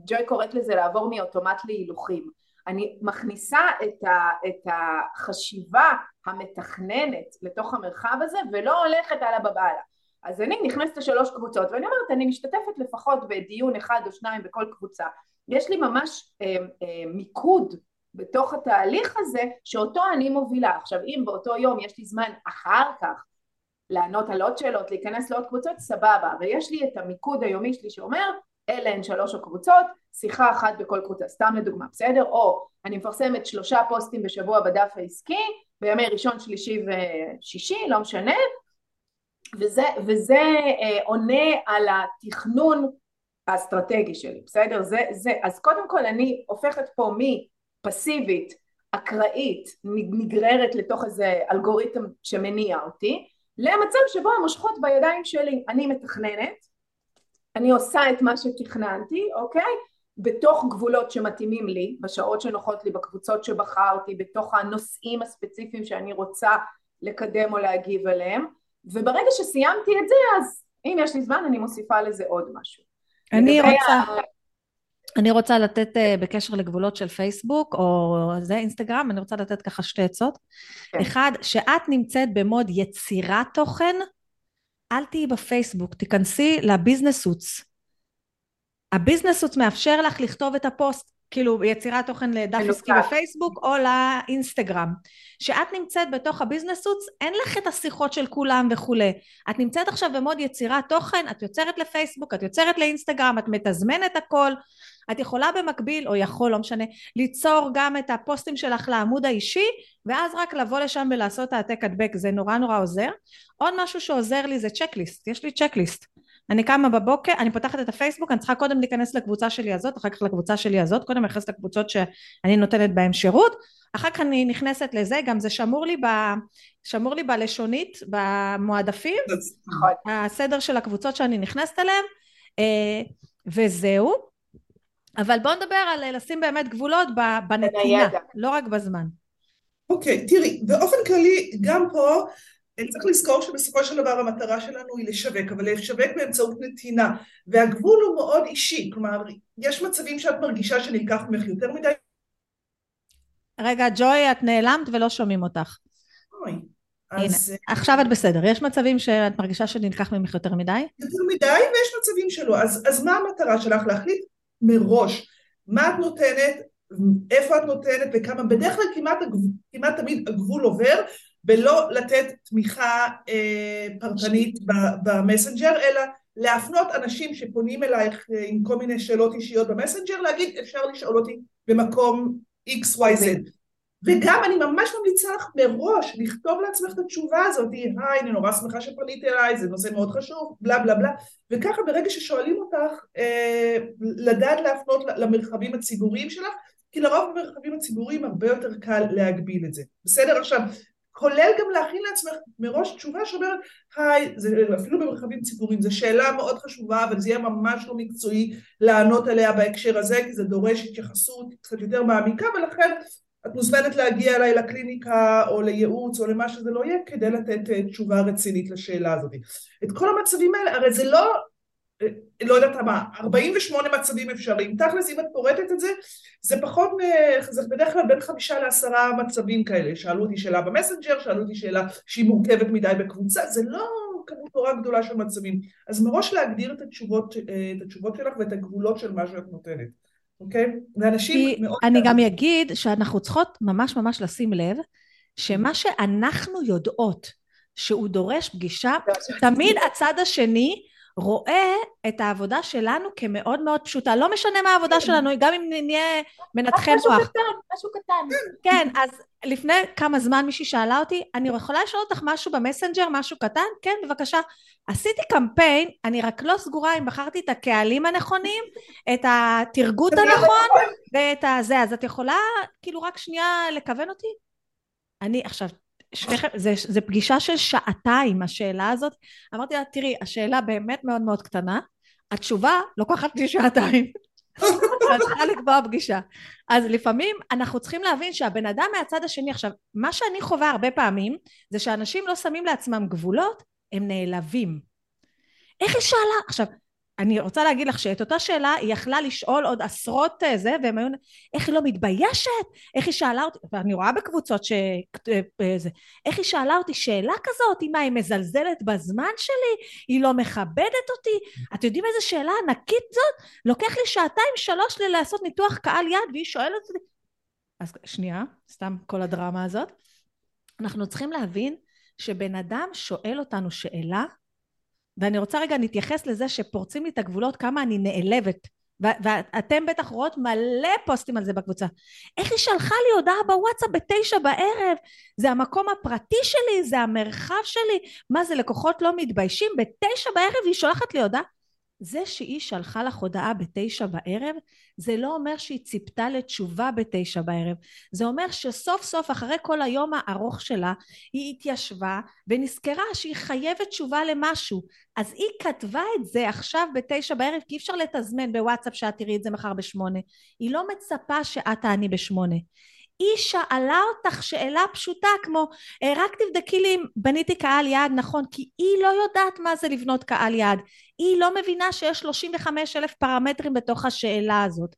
ג'וי קוראת לזה לעבור מאוטומט להילוכים, אני מכניסה את, ה, את החשיבה המתכננת לתוך המרחב הזה ולא הולכת על הבבאללה אז אני נכנסת לשלוש קבוצות ואני אומרת אני משתתפת לפחות בדיון אחד או שניים בכל קבוצה. יש לי ממש אה, אה, מיקוד בתוך התהליך הזה שאותו אני מובילה. עכשיו אם באותו יום יש לי זמן אחר כך לענות על עוד שאלות להיכנס לעוד קבוצות סבבה. ויש לי את המיקוד היומי שלי שאומר אלה הן שלוש הקבוצות שיחה אחת בכל קבוצה. סתם לדוגמה בסדר? או אני מפרסמת שלושה פוסטים בשבוע בדף העסקי בימי ראשון שלישי ושישי לא משנה. וזה, וזה אה, עונה על התכנון האסטרטגי שלי, בסדר? זה, זה, אז קודם כל אני הופכת פה מפסיבית, אקראית, נגררת לתוך איזה אלגוריתם שמניע אותי, למצב שבו המושכות בידיים שלי, אני מתכננת, אני עושה את מה שתכננתי, אוקיי? בתוך גבולות שמתאימים לי, בשעות שנוחות לי, בקבוצות שבחרתי, בתוך הנושאים הספציפיים שאני רוצה לקדם או להגיב אליהם, וברגע שסיימתי את זה אז אם יש לי זמן אני מוסיפה לזה עוד משהו. אני רוצה... אני רוצה לתת אה, בקשר לגבולות של פייסבוק או זה אינסטגרם, אני רוצה לתת ככה שתי עצות. כן. אחד, שאת נמצאת במוד יצירת תוכן, אל תהיי בפייסבוק, תיכנסי ל Business Suite. ה Business Suite מאפשר לך לכתוב את הפוסט, כאילו יצירת תוכן לדף. עסקי בפייסבוק או לאינסטגרם. כשאת נמצאת בתוך הביזנס סוץ, אין לך את השיחות של כולם וכולי. את נמצאת עכשיו במוד יצירת תוכן, את יוצרת לפייסבוק, את יוצרת לאינסטגרם, את מתזמנת הכל. את יכולה במקביל, או יכול, לא משנה, ליצור גם את הפוסטים שלך לעמוד האישי, ואז רק לבוא לשם ולעשות העתק הדבק, זה נורא נורא עוזר. עוד משהו שעוזר לי זה צ'קליסט, יש לי צ'קליסט. אני קמה בבוקר, אני פותחת את הפייסבוק, אני צריכה קודם להיכנס לקבוצה שלי הזאת, אחר כך לקבוצה שלי הזאת, קודם נכנסת לקבוצות שאני נותנת בהן שירות, אחר כך אני נכנסת לזה, גם זה שמור לי, ב, שמור לי בלשונית, במועדפים, נכון. הסדר של הקבוצות שאני נכנסת אליהן, אה, וזהו. אבל בואו נדבר על לשים באמת גבולות בנתינה. לא רק בזמן. אוקיי, תראי, באופן כללי, גם פה צריך לזכור שבסופו של דבר המטרה שלנו היא לשווק, אבל לשווק באמצעות נתינה, והגבול הוא מאוד אישי, כלומר, יש מצבים שאת מרגישה שנלקח ממך יותר מדי, רגע, ג'וי, את נעלמת ולא שומעים אותך. אוי, אז אה, עכשיו את בסדר. יש מצבים שאת מרגישה שנלקח ממך יותר מדי? יותר מדי, ויש מצבים שלא. אז, אז מה המטרה שלך? להחליט מראש מה את נותנת, איפה את נותנת וכמה, בדרך כלל כמעט, כמעט תמיד הגבול עובר, ולא לתת תמיכה אה, פרטנית במסנג'ר, אלא להפנות אנשים שפונים אלייך אה, עם כל מיני שאלות אישיות במסנג'ר, להגיד אפשר לשאול אותי במקום XYZ. וגם אני ממש ממליצה לך מראש לכתוב לעצמך את התשובה הזאת, היי, אני נורא שמחה שפנית אליי, זה נושא מאוד חשוב, בלה בלה בלה, וככה ברגע ששואלים אותך, אה, לדעת להפנות למרחבים הציבוריים שלך, כי לרוב במרחבים הציבוריים הרבה יותר קל להגביל את זה. בסדר? עכשיו, כולל גם להכין לעצמך מראש תשובה שאומרת, היי, זה אפילו במרחבים ציבוריים, זו שאלה מאוד חשובה, אבל זה יהיה ממש לא מקצועי לענות עליה בהקשר הזה, כי זה דורש התייחסות קצת יותר מעמיקה, ולכן את מוזמנת להגיע אליי לקליניקה או לייעוץ או למה שזה לא יהיה כדי לתת אה, תשובה רצינית לשאלה הזאת. את כל המצבים האלה, הרי זה לא, לא יודעת מה, 48 מצבים אפשריים. תכלס, אם את פורטת את זה, זה פחות, זה בדרך כלל בין חמישה לעשרה מצבים כאלה. שאלו אותי שאלה במסנג'ר, שאלו אותי שאלה שהיא מורכבת מדי בקבוצה, זה לא כמות נורא גדולה של מצבים. אז מראש להגדיר את התשובות, אה, את התשובות שלך ואת הגבולות של מה שאת נותנת. אוקיי? ואנשים מאוד... אני גם אגיד שאנחנו צריכות ממש ממש לשים לב שמה שאנחנו יודעות שהוא דורש פגישה, תמיד הצד השני רואה את העבודה שלנו כמאוד מאוד פשוטה. לא משנה מה העבודה שלנו, גם אם נהיה מנתחי משהו מוח. קטן, משהו קטן. כן, אז לפני כמה זמן מישהי שאלה אותי, אני יכולה לשאול אותך משהו במסנג'ר, משהו קטן? כן, בבקשה. עשיתי קמפיין, אני רק לא סגורה אם בחרתי את הקהלים הנכונים, את התרגות הנכון ואת הזה. אז את יכולה כאילו רק שנייה לכוון אותי? אני עכשיו, שניכם, זה, זה פגישה של שעתיים השאלה הזאת. אמרתי לה, תראי, השאלה באמת מאוד מאוד קטנה, התשובה לוקחת לי שעתיים. את צריכה לקבוע פגישה. אז לפעמים אנחנו צריכים להבין שהבן אדם מהצד השני, עכשיו, מה שאני חווה הרבה פעמים, זה שאנשים לא שמים לעצמם גבולות, הם נעלבים. איך היא שאלה? עכשיו, אני רוצה להגיד לך שאת אותה שאלה היא יכלה לשאול עוד עשרות אה, זה, והם היו, איך היא לא מתביישת? איך היא שאלה אותי, ואני רואה בקבוצות ש... אה, זה, איך היא שאלה אותי שאלה כזאת? מה, היא מזלזלת בזמן שלי? היא לא מכבדת אותי? אתם יודעים איזה שאלה ענקית זאת? לוקח לי שעתיים שלוש לעשות ניתוח קהל יד, והיא שואלת אותי... אז שנייה, סתם כל הדרמה הזאת. אנחנו צריכים להבין שבן אדם שואל אותנו שאלה, ואני רוצה רגע להתייחס לזה שפורצים לי את הגבולות כמה אני נעלבת. ואתם בטח רואות מלא פוסטים על זה בקבוצה. איך היא שלחה לי הודעה בוואטסאפ בתשע בערב? זה המקום הפרטי שלי? זה המרחב שלי? מה זה לקוחות לא מתביישים? בתשע בערב היא שולחת לי הודעה זה שהיא שלחה לך הודעה בתשע בערב זה לא אומר שהיא ציפתה לתשובה בתשע בערב. זה אומר שסוף סוף אחרי כל היום הארוך שלה היא התיישבה ונזכרה שהיא חייבת תשובה למשהו. אז היא כתבה את זה עכשיו בתשע בערב כי אי אפשר לתזמן בוואטסאפ שאת תראי את זה מחר בשמונה. היא לא מצפה שאת תעני בשמונה. היא שאלה אותך שאלה פשוטה כמו רק תבדקי לי אם בניתי קהל יעד נכון כי היא לא יודעת מה זה לבנות קהל יעד היא לא מבינה שיש 35 אלף פרמטרים בתוך השאלה הזאת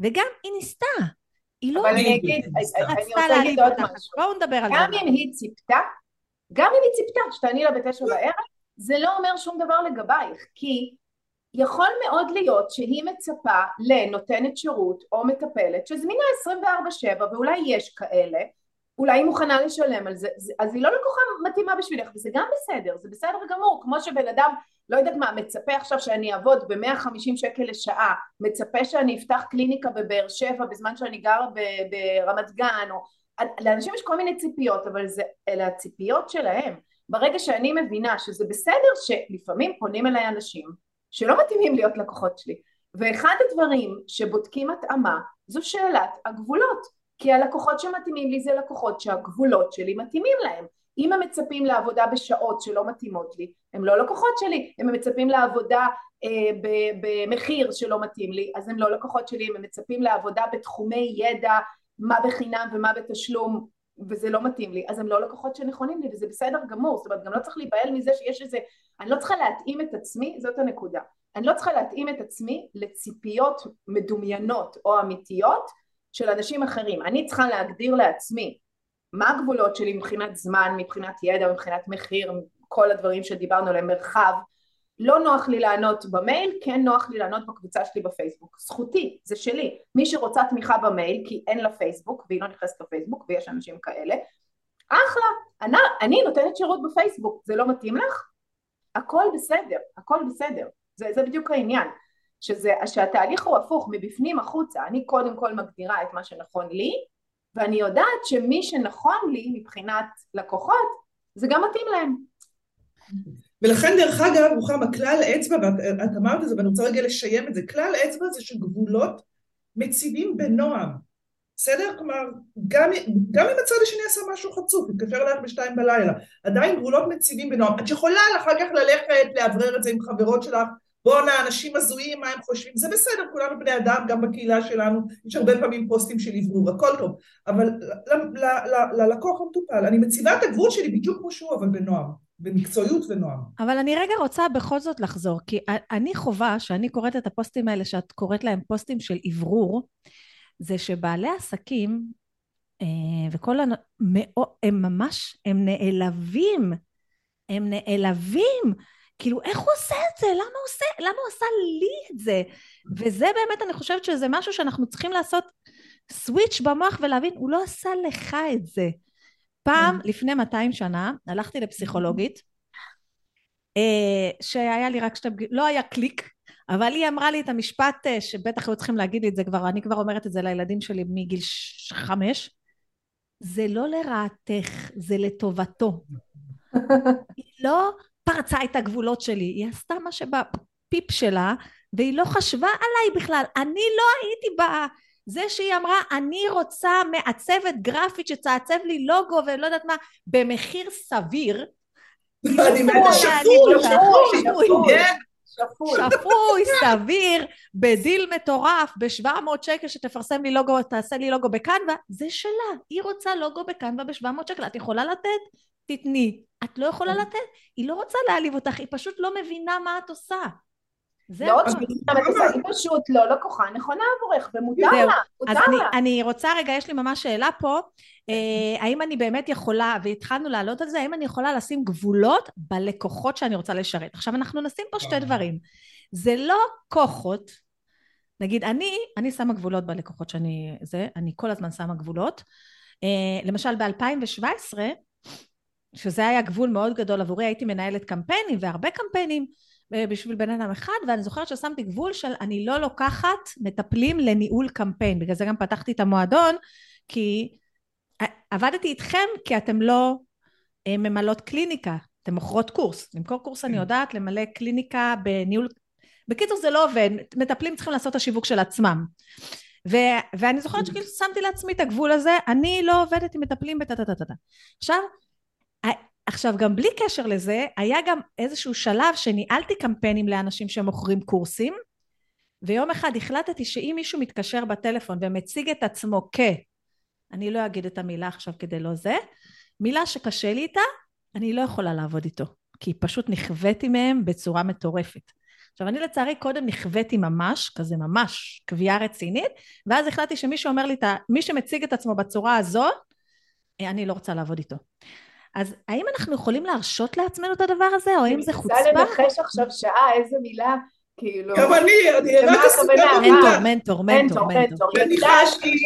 וגם היא ניסתה. היא לא... אבל אני אגיד, אני רוצה להגיד עוד משהו. בואו נדבר על זה. גם אם היא ציפתה, גם אם היא ציפתה שתעני לה בתשע בערב, זה לא אומר שום דבר לגבייך, כי יכול מאוד להיות שהיא מצפה לנותנת שירות או מטפלת שזמינה 24/7 ואולי יש כאלה אולי היא מוכנה לשלם על זה, אז היא לא לקוחה מתאימה בשבילך, וזה גם בסדר, זה בסדר גמור, כמו שבן אדם, לא יודעת מה, מצפה עכשיו שאני אעבוד ב-150 שקל לשעה, מצפה שאני אפתח קליניקה בבאר שבע בזמן שאני גרה ברמת גן, או... לאנשים יש כל מיני ציפיות, אבל זה, אלה הציפיות שלהם. ברגע שאני מבינה שזה בסדר שלפעמים פונים אליי אנשים שלא מתאימים להיות לקוחות שלי, ואחד הדברים שבודקים התאמה זו שאלת הגבולות. כי הלקוחות שמתאימים לי זה לקוחות שהגבולות שלי מתאימים להם. אם הם מצפים לעבודה בשעות שלא מתאימות לי, הם לא לקוחות שלי. אם הם מצפים לעבודה אה, במחיר שלא מתאים לי, אז הם לא לקוחות שלי. אם הם מצפים לעבודה בתחומי ידע, מה בחינם ומה בתשלום, וזה לא מתאים לי, אז הם לא לקוחות שנכונים לי, וזה בסדר גמור. זאת אומרת, גם לא צריך להיבהל מזה שיש איזה... אני לא צריכה להתאים את עצמי, זאת הנקודה. אני לא צריכה להתאים את עצמי לציפיות מדומיינות או אמיתיות, של אנשים אחרים. אני צריכה להגדיר לעצמי מה הגבולות שלי מבחינת זמן, מבחינת ידע, מבחינת מחיר, כל הדברים שדיברנו עליהם, מרחב. לא נוח לי לענות במייל, כן נוח לי לענות בקבוצה שלי בפייסבוק. זכותי, זה שלי. מי שרוצה תמיכה במייל, כי אין לה פייסבוק, והיא לא נכנסת לפייסבוק, ויש אנשים כאלה, אחלה, אני, אני נותנת שירות בפייסבוק, זה לא מתאים לך? הכל בסדר, הכל בסדר. זה, זה בדיוק העניין. שזה, שהתהליך הוא הפוך, מבפנים החוצה, אני קודם כל מגדירה את מה שנכון לי, ואני יודעת שמי שנכון לי מבחינת לקוחות, זה גם מתאים להם. ולכן דרך אגב, רוחמה, כלל אצבע, ואת אמרת את זה ואני רוצה רגע לשיים את זה, כלל אצבע זה שגבולות מציבים בנועם, בסדר? כלומר, גם, גם אם הצד השני עשה משהו חצוף, מתקשר אלייך בשתיים בלילה, עדיין גבולות מציבים בנועם. את יכולה אחר כך ללכת לאוורר את זה עם חברות שלך בואנה, אנשים הזויים, מה הם חושבים, זה בסדר, כולנו בני אדם, גם בקהילה שלנו, יש הרבה פעמים פוסטים של עברור, הכל טוב, אבל ללקוח המטופל, אני מציבה את הגבול שלי בדיוק כמו שהוא, אבל בנועם, במקצועיות ונועם. אבל אני רגע רוצה בכל זאת לחזור, כי אני חובה, שאני קוראת את הפוסטים האלה, שאת קוראת להם פוסטים של עברור, זה שבעלי עסקים, אה, וכל, הנ... הם ממש, הם נעלבים, הם נעלבים. כאילו, איך הוא עושה את זה? למה הוא עושה, למה הוא עשה לי את זה? וזה באמת, אני חושבת שזה משהו שאנחנו צריכים לעשות סוויץ' במוח ולהבין, הוא לא עשה לך את זה. פעם, כן. לפני 200 שנה, הלכתי לפסיכולוגית, אה, שהיה לי רק שתי, לא היה קליק, אבל היא אמרה לי את המשפט אה, שבטח היו צריכים להגיד לי את זה כבר, אני כבר אומרת את זה לילדים שלי מגיל חמש, זה לא לרעתך, זה לטובתו. היא לא פרצה את הגבולות שלי, היא עשתה מה שבפיפ שלה והיא לא חשבה עליי בכלל, אני לא הייתי בה, זה שהיא אמרה אני רוצה מעצבת גרפית שתעצב לי לוגו ולא יודעת מה במחיר סביר. אני מתה. שפוי, שפוי, שפוי, סביר, בדיל מטורף, ב-700 שקל שתפרסם לי לוגו, תעשה לי לוגו בקנווה, זה שלה, היא רוצה לוגו בקנווה ב-700 שקל, את יכולה לתת? תתני. את לא יכולה לתת, היא לא רוצה להעליב אותך, היא פשוט לא מבינה מה את עושה. זהו. לא היא פשוט לא לקוחה נכונה עבורך, ומותר לה, מותר לה. אני רוצה רגע, יש לי ממש שאלה פה, אה, האם אני באמת יכולה, והתחלנו לעלות על זה, האם אני יכולה לשים גבולות בלקוחות שאני רוצה לשרת. עכשיו אנחנו נשים פה שתי דברים. זה לא כוחות, נגיד אני, אני שמה גבולות בלקוחות שאני, זה, אני כל הזמן שמה גבולות. אה, למשל ב-2017, שזה היה גבול מאוד גדול עבורי, הייתי מנהלת קמפיינים והרבה קמפיינים אה, בשביל בן אדם אחד, ואני זוכרת ששמתי גבול של אני לא לוקחת מטפלים לניהול קמפיין, בגלל זה גם פתחתי את המועדון, כי עבדתי איתכם כי אתם לא אה, ממלאות קליניקה, אתם מוכרות קורס, למכור קורס אני כן. יודעת, למלא קליניקה בניהול, בקיצור זה לא עובד, מטפלים צריכים לעשות את השיווק של עצמם. ו- ואני זוכרת שכאילו שמתי לעצמי את הגבול הזה, אני לא עובדת עם מטפלים בטה טה טה טה. עכשיו, עכשיו גם בלי קשר לזה היה גם איזשהו שלב שניהלתי קמפיינים לאנשים שמוכרים קורסים ויום אחד החלטתי שאם מישהו מתקשר בטלפון ומציג את עצמו כ... אני לא אגיד את המילה עכשיו כדי לא זה, מילה שקשה לי איתה, אני לא יכולה לעבוד איתו, כי פשוט נכוויתי מהם בצורה מטורפת. עכשיו, אני לצערי קודם נכוויתי ממש, כזה ממש קביעה רצינית, ואז החלטתי שמי שאומר לי, מי שמציג את עצמו בצורה הזאת, אני לא רוצה לעבוד איתו. אז האם אנחנו יכולים להרשות לעצמנו את הדבר הזה, או האם זה חוצפה? אני מנסה לנחש עכשיו שעה, איזה מילה, כאילו... גם אני, אני רק עסוקה מנטור, מנטור, מנטור, מנטור. וניחשתי,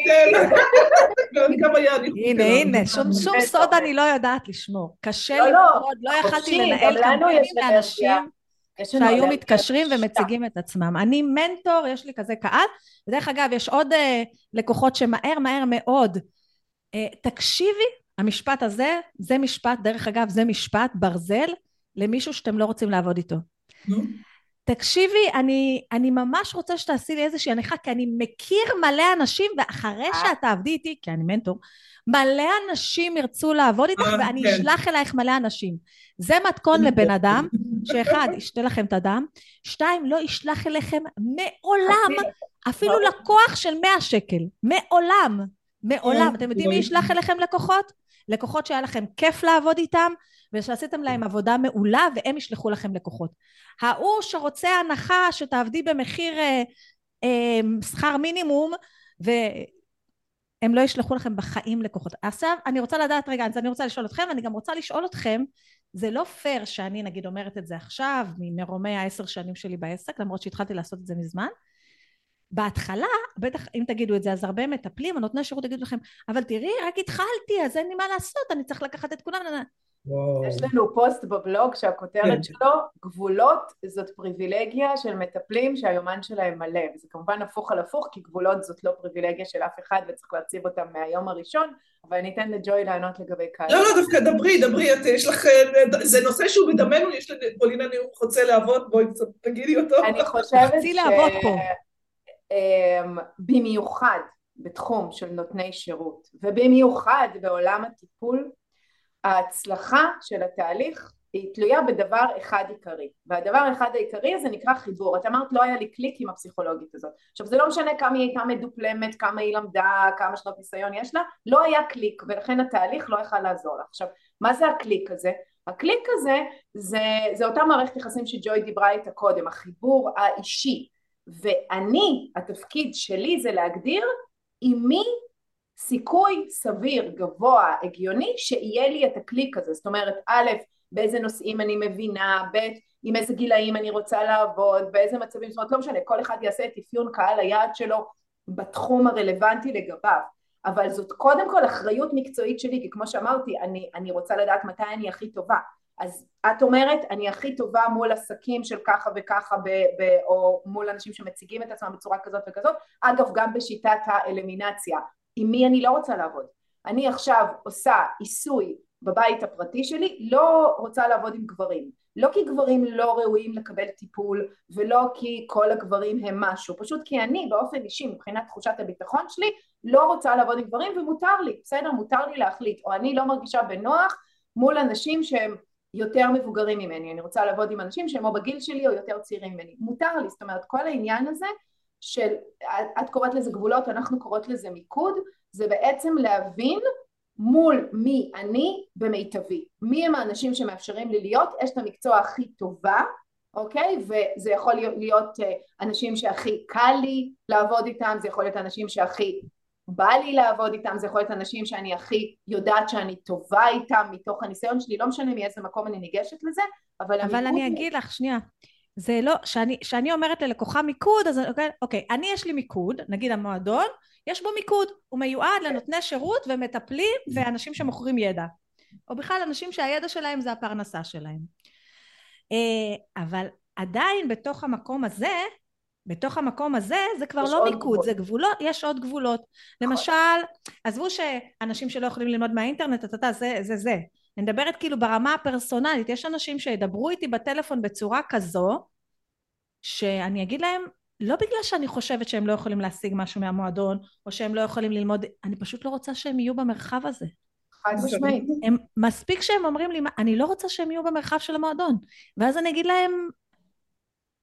גם היה, הנה, הנה, שום סוד אני לא יודעת לשמור. קשה לי מאוד, לא יכלתי לנהל קמפיינים לאנשים שהיו מתקשרים ומציגים את עצמם. אני מנטור, יש לי כזה קהל, ודרך אגב, יש עוד אה, לקוחות שמהר מהר מאוד, אה, תקשיבי, המשפט הזה, זה משפט, דרך אגב, זה משפט ברזל למישהו שאתם לא רוצים לעבוד איתו. תקשיבי, אני, אני ממש רוצה שתעשי לי איזושהי הנחה, כי אני מכיר מלא אנשים, ואחרי אה. שאת תעבדי איתי, כי אני מנטור, מלא אנשים ירצו לעבוד איתך, אה, ואני כן. אשלח אלייך מלא אנשים. זה מתכון לבן אדם, שאחד, ישתה לכם את הדם, שתיים, לא ישלח אליכם מעולם, אפילו לקוח של 100 שקל. מעולם. מעולם. אתם יודעים מי ישלח אליכם לקוחות? לקוחות שהיה לכם כיף לעבוד איתם, ושעשיתם להם עבודה מעולה והם ישלחו לכם לקוחות. ההוא שרוצה הנחה שתעבדי במחיר אה, אה, שכר מינימום והם לא ישלחו לכם בחיים לקוחות. עכשיו אני רוצה לדעת רגע, אז אני רוצה לשאול אתכם ואני גם רוצה לשאול אתכם זה לא פייר שאני נגיד אומרת את זה עכשיו ממרומי העשר שנים שלי בעסק למרות שהתחלתי לעשות את זה מזמן בהתחלה, בטח אם תגידו את זה, אז הרבה מטפלים או נותני שירות יגידו לכם, אבל תראי, רק התחלתי, אז אין לי מה לעשות, אני צריך לקחת את כולם. וואו. יש לנו פוסט בבלוג שהכותרת כן. שלו, גבולות זאת פריבילגיה של מטפלים שהיומן שלהם מלא, וזה כמובן הפוך על הפוך, כי גבולות זאת לא פריבילגיה של אף אחד וצריך להציב אותם מהיום הראשון, אבל אני אתן לג'וי לענות לגבי קהל. לא, לא, דווקא דברי, דברי, את, יש לך, זה נושא שהוא מדמנו, יש לפולינה נאום חוצה לעבוד, בואי תגידי אותו. אני חושבת ש... לעבוד פה. אמ, במיוחד בתחום של נותני שירות ובמיוחד בעולם הטיפול ההצלחה של התהליך היא תלויה בדבר אחד עיקרי. והדבר האחד העיקרי הזה נקרא חיבור. את אמרת לא היה לי קליק עם הפסיכולוגית הזאת. עכשיו זה לא משנה כמה היא הייתה מדופלמת כמה היא למדה כמה שנות ניסיון יש לה לא היה קליק ולכן התהליך לא יכל לעזור לה. עכשיו מה זה הקליק הזה? הקליק הזה זה, זה אותה מערכת יחסים שג'וי דיברה איתה קודם החיבור האישי ואני, התפקיד שלי זה להגדיר עם מי סיכוי סביר, גבוה, הגיוני, שיהיה לי את הקליק הזה. זאת אומרת, א', באיזה נושאים אני מבינה, ב', עם איזה גילאים אני רוצה לעבוד, באיזה מצבים, זאת אומרת, לא משנה, כל אחד יעשה את אפיון קהל היעד שלו בתחום הרלוונטי לגביו. אבל זאת קודם כל אחריות מקצועית שלי, כי כמו שאמרתי, אני, אני רוצה לדעת מתי אני הכי טובה. אז את אומרת אני הכי טובה מול עסקים של ככה וככה ב, ב, או מול אנשים שמציגים את עצמם בצורה כזאת וכזאת. אגב גם בשיטת האלמינציה עם מי אני לא רוצה לעבוד? אני עכשיו עושה עיסוי בבית הפרטי שלי לא רוצה לעבוד עם גברים. לא כי גברים לא ראויים לקבל טיפול ולא כי כל הגברים הם משהו. פשוט כי אני באופן אישי מבחינת תחושת הביטחון שלי לא רוצה לעבוד עם גברים ומותר לי. בסדר? מותר לי להחליט. או אני לא מרגישה בנוח מול אנשים שהם יותר מבוגרים ממני, אני רוצה לעבוד עם אנשים שהם או בגיל שלי או יותר צעירים ממני, מותר לי, זאת אומרת כל העניין הזה של, את קוראת לזה גבולות, אנחנו קוראות לזה מיקוד, זה בעצם להבין מול מי אני במיטבי, מי הם האנשים שמאפשרים לי להיות? אשת המקצוע הכי טובה, אוקיי? וזה יכול להיות אה, אנשים שהכי קל לי לעבוד איתם, זה יכול להיות אנשים שהכי בא לי לעבוד איתם, זה יכול להיות אנשים שאני הכי יודעת שאני טובה איתם מתוך הניסיון שלי, לא משנה מאיזה מקום אני ניגשת לזה, אבל אבל אני אגיד לך, שנייה, זה לא, שאני, שאני אומרת ללקוחה מיקוד, אז אוקיי, אוקיי, אני יש לי מיקוד, נגיד המועדון, יש בו מיקוד, הוא מיועד לנותני שירות ומטפלים ואנשים שמוכרים ידע, או בכלל אנשים שהידע שלהם זה הפרנסה שלהם. אה, אבל עדיין בתוך המקום הזה בתוך המקום הזה זה כבר לא מיקוד, גבול. זה גבולות, יש עוד גבולות. למשל, עזבו שאנשים שלא יכולים ללמוד מהאינטרנט, אתה יודע, זה זה זה. אני מדברת כאילו ברמה הפרסונלית, יש אנשים שידברו איתי בטלפון בצורה כזו, שאני אגיד להם, לא בגלל שאני חושבת שהם לא יכולים להשיג משהו מהמועדון, או שהם לא יכולים ללמוד, אני פשוט לא רוצה שהם יהיו במרחב הזה. חד משמעית. מספיק שהם אומרים לי, אני לא רוצה שהם יהיו במרחב של המועדון. ואז אני אגיד להם,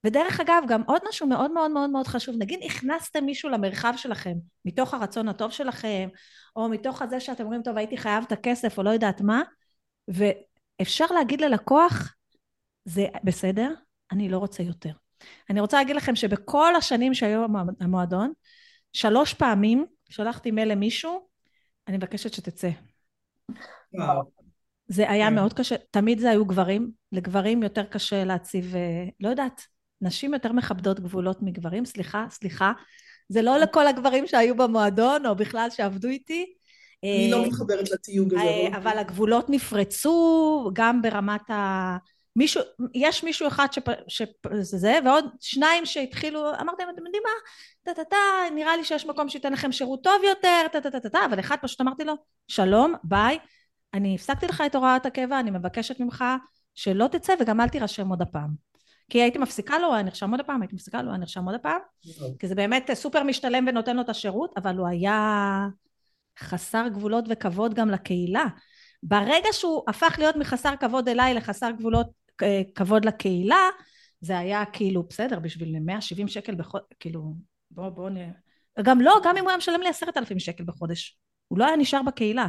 ודרך אגב, גם עוד משהו מאוד מאוד מאוד מאוד חשוב, נגיד הכנסתם מישהו למרחב שלכם, מתוך הרצון הטוב שלכם, או מתוך הזה שאתם אומרים, טוב, הייתי חייב את הכסף, או לא יודעת מה, ואפשר להגיד ללקוח, זה בסדר, אני לא רוצה יותר. אני רוצה להגיד לכם שבכל השנים שהיו המועדון, שלוש פעמים שלחתי מייל למישהו, אני מבקשת שתצא. זה היה כן. מאוד קשה, תמיד זה היו גברים, לגברים יותר קשה להציב, אה, לא יודעת, נשים יותר מכבדות גבולות מגברים, סליחה, סליחה, זה לא לכל הגברים שהיו במועדון או בכלל שעבדו איתי. אני לא אה, מתחברת לתיוג הזה. אה. אבל הגבולות נפרצו גם ברמת ה... מישהו, יש מישהו אחד שזה, ועוד שניים שהתחילו, אמרתם, אתם יודעים מה, טה טה טה, נראה לי שיש מקום שייתן לכם שירות טוב יותר, טה טה טה טה טה, אבל אחד פשוט אמרתי לו, שלום, ביי, אני הפסקתי לך את הוראת הקבע, אני מבקשת ממך שלא תצא וגם אל תירשם עוד הפעם. כי הייתי מפסיקה לו, הוא היה נרשם עוד הפעם, הייתי מפסיקה לו, הוא היה נרשם עוד הפעם, כי זה באמת סופר משתלם ונותן לו את השירות, אבל הוא היה חסר גבולות וכבוד גם לקהילה. ברגע שהוא הפך להיות מחסר כבוד אליי לחסר גבולות אה, כבוד לקהילה, זה היה כאילו בסדר בשביל 170 שקל בחודש, כאילו בוא בוא נ... גם לא, גם אם הוא היה משלם לי עשרת אלפים שקל בחודש, הוא לא היה נשאר בקהילה.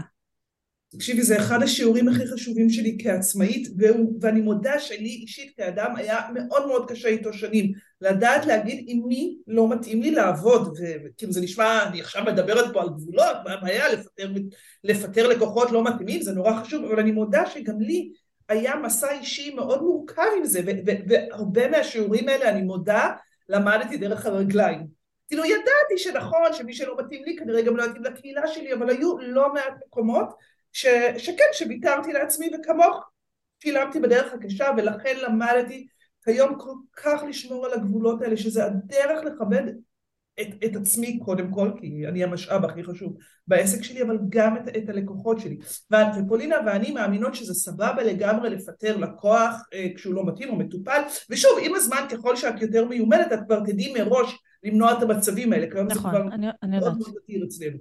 תקשיבי, זה אחד השיעורים הכי חשובים שלי כעצמאית, והוא, ואני מודה שלי אישית כאדם היה מאוד מאוד קשה איתו שנים. לדעת להגיד עם מי לא מתאים לי לעבוד, וכאילו זה נשמע, אני עכשיו מדברת פה על גבולות, מה הבעיה לפטר, לפטר לקוחות לא מתאימים, זה נורא חשוב, אבל אני מודה שגם לי היה מסע אישי מאוד מורכב עם זה, והרבה מהשיעורים האלה, אני מודה, למדתי דרך הרגליים. כאילו ידעתי שנכון שמי שלא מתאים לי כנראה גם לא יתאים לקהילה שלי, אבל היו לא מעט מקומות ש, שכן, שוויתרתי לעצמי וכמוך שילמתי בדרך הקשה ולכן למדתי כיום כל כך לשמור על הגבולות האלה שזה הדרך לכבד את, את עצמי קודם כל כי אני המשאב הכי חשוב בעסק שלי אבל גם את, את הלקוחות שלי. ופולינה ואני מאמינות שזה סבבה לגמרי לפטר לקוח אה, כשהוא לא מתאים או מטופל. ושוב עם הזמן ככל שאת יותר מיומנת את כבר תדעי מראש למנוע את המצבים האלה כיום נכון, זה כבר אני, אני מאוד מאוד עתיר אצלנו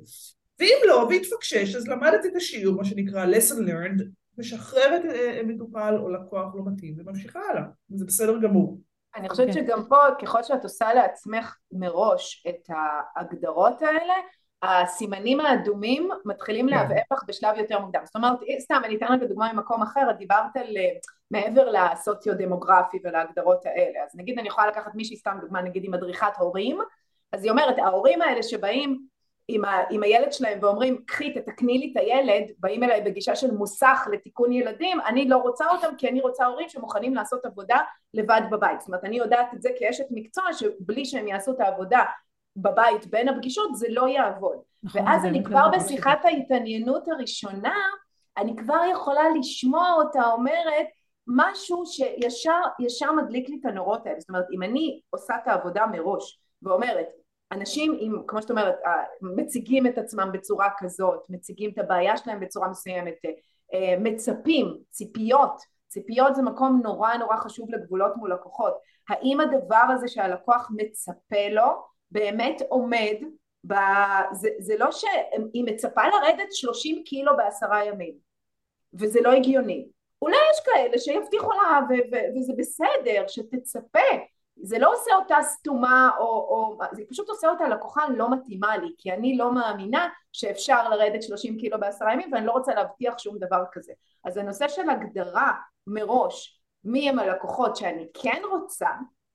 ואם לא, והתפקשש, אז למדת את השיעור, מה שנקרא lesson learned, משחררת אה, מטופל או לקוח לא מתאים וממשיכה הלאה, זה בסדר גמור. אני חושבת okay. אוקיי. שגם פה, ככל שאת עושה לעצמך מראש את ההגדרות האלה, הסימנים האדומים מתחילים yeah. כן. להבער לך בשלב יותר מוקדם. זאת אומרת, סתם, אני אתן לך דוגמה ממקום אחר, את דיברת על אה, מעבר לסוציו-דמוגרפי ולהגדרות האלה. אז נגיד אני יכולה לקחת מישהי, סתם דוגמה, נגיד עם מדריכת הורים, אז היא אומרת, ההורים האלה שבאים עם, ה, עם הילד שלהם ואומרים קחי תתקני לי את הילד, באים אליי בגישה של מוסך לתיקון ילדים, אני לא רוצה אותם כי אני רוצה הורים שמוכנים לעשות עבודה לבד בבית. זאת אומרת אני יודעת את זה כאשת מקצוע שבלי שהם יעשו את העבודה בבית בין הפגישות זה לא יעבוד. נכון, ואז אני כבר בשיחת ההתעניינות הראשונה, אני כבר יכולה לשמוע אותה אומרת משהו שישר מדליק לי את הנורות האלה. זאת אומרת אם אני עושה את העבודה מראש ואומרת אנשים עם, כמו שאת אומרת, מציגים את עצמם בצורה כזאת, מציגים את הבעיה שלהם בצורה מסוימת, אה, מצפים, ציפיות, ציפיות זה מקום נורא נורא חשוב לגבולות מול לקוחות, האם הדבר הזה שהלקוח מצפה לו באמת עומד, ב... זה, זה לא שהיא מצפה לרדת 30 קילו בעשרה ימים וזה לא הגיוני, אולי יש כאלה שיבטיחו לה ו- ו- וזה בסדר שתצפה זה לא עושה אותה סתומה או, או זה פשוט עושה אותה לקוחה לא מתאימה לי כי אני לא מאמינה שאפשר לרדת 30 קילו בעשרה ימים ואני לא רוצה להבטיח שום דבר כזה. אז הנושא של הגדרה מראש מי הם הלקוחות שאני כן רוצה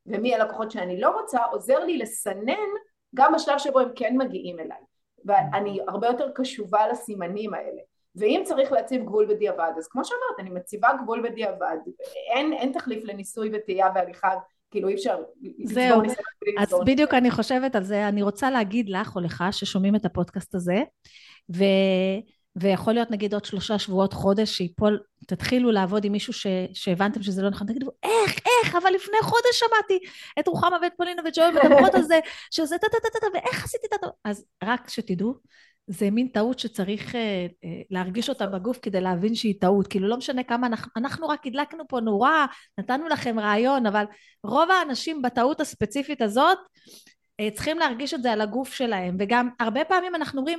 ומי הלקוחות שאני לא רוצה עוזר לי לסנן גם בשלב שבו הם כן מגיעים אליי. ואני הרבה יותר קשובה לסימנים האלה. ואם צריך להציב גבול בדיעבד אז כמו שאמרת אני מציבה גבול בדיעבד. אין, אין תחליף לניסוי וטעייה והליכה כאילו אי אפשר זהו, אז בדיוק אני חושבת על זה, אני רוצה להגיד לך או לך ששומעים את הפודקאסט הזה, ו... ויכול להיות נגיד עוד שלושה שבועות, חודש, שיפול, תתחילו לעבוד עם מישהו ש, שהבנתם שזה לא נכון, תגידו, איך, איך, אבל לפני חודש שמעתי את רוחמה ואת פולינה וג'ואל מדברות על זה, שזה טה טה טה טה, ואיך עשיתי את ה... אז רק שתדעו, זה מין טעות שצריך אה, אה, להרגיש אותה בגוף כדי להבין שהיא טעות. כאילו לא משנה כמה אנחנו, אנחנו רק הדלקנו פה נורה, נתנו לכם רעיון, אבל רוב האנשים בטעות הספציפית הזאת אה, צריכים להרגיש את זה על הגוף שלהם. וגם הרבה פעמים אנחנו אומרים,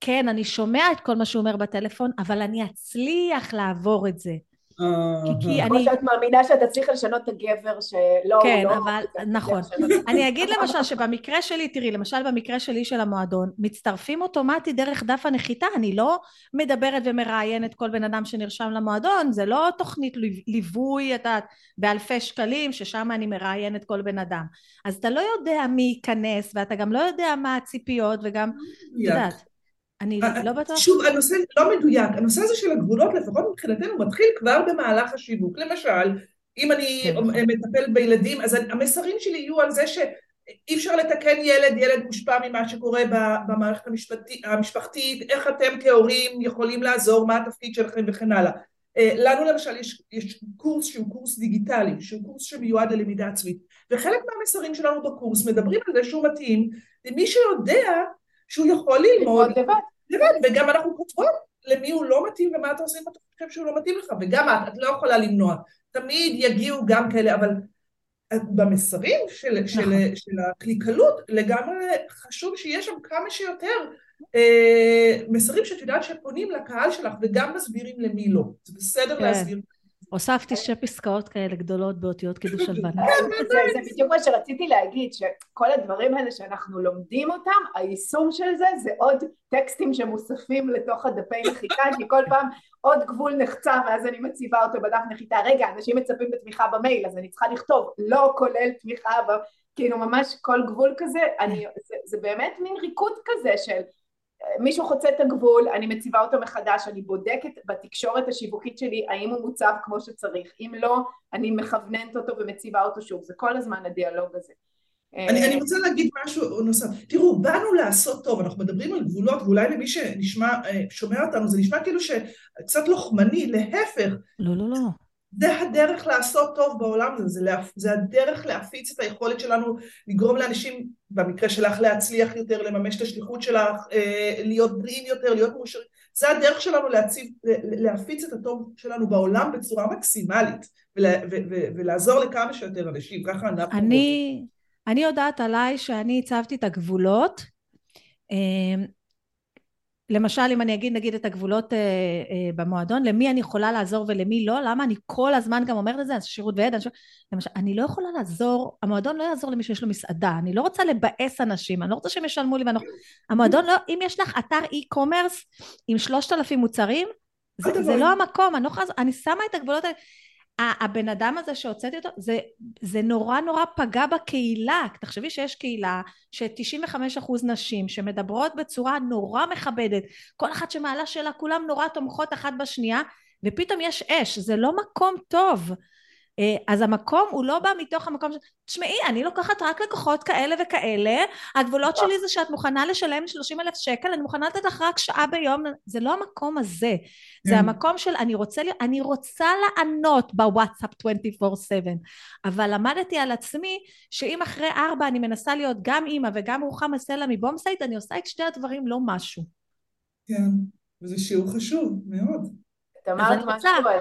כן, אני שומע את כל מה שהוא אומר בטלפון, אבל אני אצליח לעבור את זה. כי כמו אני... שאת מאמינה שאתה צריך לשנות את הגבר שלא, כן, לא, אבל זה נכון. אני אגיד למשל שבמקרה שלי, תראי, למשל במקרה שלי של המועדון, מצטרפים אוטומטית דרך דף הנחיתה, אני לא מדברת ומראיינת כל בן אדם שנרשם למועדון, זה לא תוכנית ליו- ליווי, את יודעת, באלפי שקלים, ששם אני מראיינת כל בן אדם. אז אתה לא יודע מי ייכנס, ואתה גם לא יודע מה הציפיות, וגם, את יודעת, אני אה, לא בטוח... שוב, הנושא לא מדויק. הנושא הזה של הגבולות, לפחות מבחינתנו, מתחיל כבר במהלך השיווק. למשל, אם אני כן. מטפלת בילדים, אז המסרים שלי יהיו על זה שאי אפשר לתקן ילד, ילד מושפע ממה שקורה במערכת המשפחתית, איך אתם כהורים יכולים לעזור, מה התפקיד שלכם וכן הלאה. אה, לנו למשל יש, יש קורס שהוא קורס דיגיטלי, שהוא קורס שמיועד ללמידה עצמית, וחלק מהמסרים שלנו בקורס מדברים על זה שהוא מתאים למי שיודע שהוא יכול ללמוד ללמוד לבד. לבד, וגם אנחנו כותבות למי הוא לא מתאים ומה אתה עושה אם אתה חושב שהוא לא מתאים לך, וגם את, את לא יכולה למנוע. תמיד יגיעו גם כאלה, אבל במסרים של, של, נכון. של הקליקלות לגמרי חשוב שיהיה שם כמה שיותר אה, מסרים שאת יודעת שפונים לקהל שלך וגם מסבירים למי לא. זה בסדר כן. להסביר. הוספתי שתי פסקאות כאלה גדולות באותיות קידוש הלבנה. זה, זה בדיוק מה שרציתי להגיד, שכל הדברים האלה שאנחנו לומדים אותם, היישום של זה זה עוד טקסטים שמוספים לתוך הדפי נחיתה, כי כל פעם עוד גבול נחצה ואז אני מציבה אותו בדף נחיתה, רגע, אנשים מצפים לתמיכה במייל, אז אני צריכה לכתוב, לא כולל תמיכה. כאילו ממש כל גבול כזה, אני, זה, זה באמת מין ריקוד כזה של מישהו חוצה את הגבול, אני מציבה אותו מחדש, אני בודקת בתקשורת השיווקית שלי האם הוא מוצב כמו שצריך, אם לא, אני מכווננת אותו ומציבה אותו שוב, זה כל הזמן הדיאלוג הזה. אני, אני רוצה להגיד משהו נוסף. תראו, באנו לעשות טוב, אנחנו מדברים על גבולות, ואולי למי שנשמע, אה, שומע אותנו, זה נשמע כאילו שקצת לוחמני, להפך. לא, לא, לא. זה הדרך לעשות טוב בעולם הזה, זה. זה הדרך להפיץ את היכולת שלנו לגרום לאנשים, במקרה שלך להצליח יותר, לממש את השליחות שלך, אה, להיות בריאים יותר, להיות מאושרים, זה הדרך שלנו להציב, להפיץ את הטוב שלנו בעולם בצורה מקסימלית, ולה, ו, ו, ולעזור לכמה שיותר אנשים, ככה אנחנו... אני, אני יודעת עליי שאני הצבתי את הגבולות. למשל, אם אני אגיד נגיד את הגבולות אה, אה, במועדון, למי אני יכולה לעזור ולמי לא, למה אני כל הזמן גם אומרת את זה, אז שירות וידע, אני, למשל, אני לא יכולה לעזור, המועדון לא יעזור למי שיש לו מסעדה, אני לא רוצה לבאס אנשים, אני לא רוצה שהם ישלמו לי, ואני... המועדון לא, אם יש לך אתר e-commerce עם שלושת אלפים מוצרים, זה, זה. לא המקום, אני לא יכולה, אני שמה את הגבולות האלה, הבן אדם הזה שהוצאתי אותו, זה, זה נורא נורא פגע בקהילה, תחשבי שיש קהילה ש-95% נשים שמדברות בצורה נורא מכבדת, כל אחת שמעלה שאלה, כולם נורא תומכות אחת בשנייה, ופתאום יש אש, זה לא מקום טוב. אה, אז המקום הוא לא בא מתוך המקום ש... תשמעי, אני לוקחת רק לקוחות כאלה וכאלה, הגבולות שלי זה שאת מוכנה לשלם 30 אלף שקל, אני מוכנה לתת לך רק שעה ביום, זה לא המקום הזה, זה כן. המקום של אני רוצה, אני רוצה לענות בוואטסאפ 24/7, אבל למדתי על עצמי שאם אחרי ארבע אני מנסה להיות גם אימא וגם רוחמה סלע מבומסייט, אני עושה את שני הדברים לא משהו. כן, וזה שיעור חשוב מאוד. את אז אמרת אני רוצה- משהו על...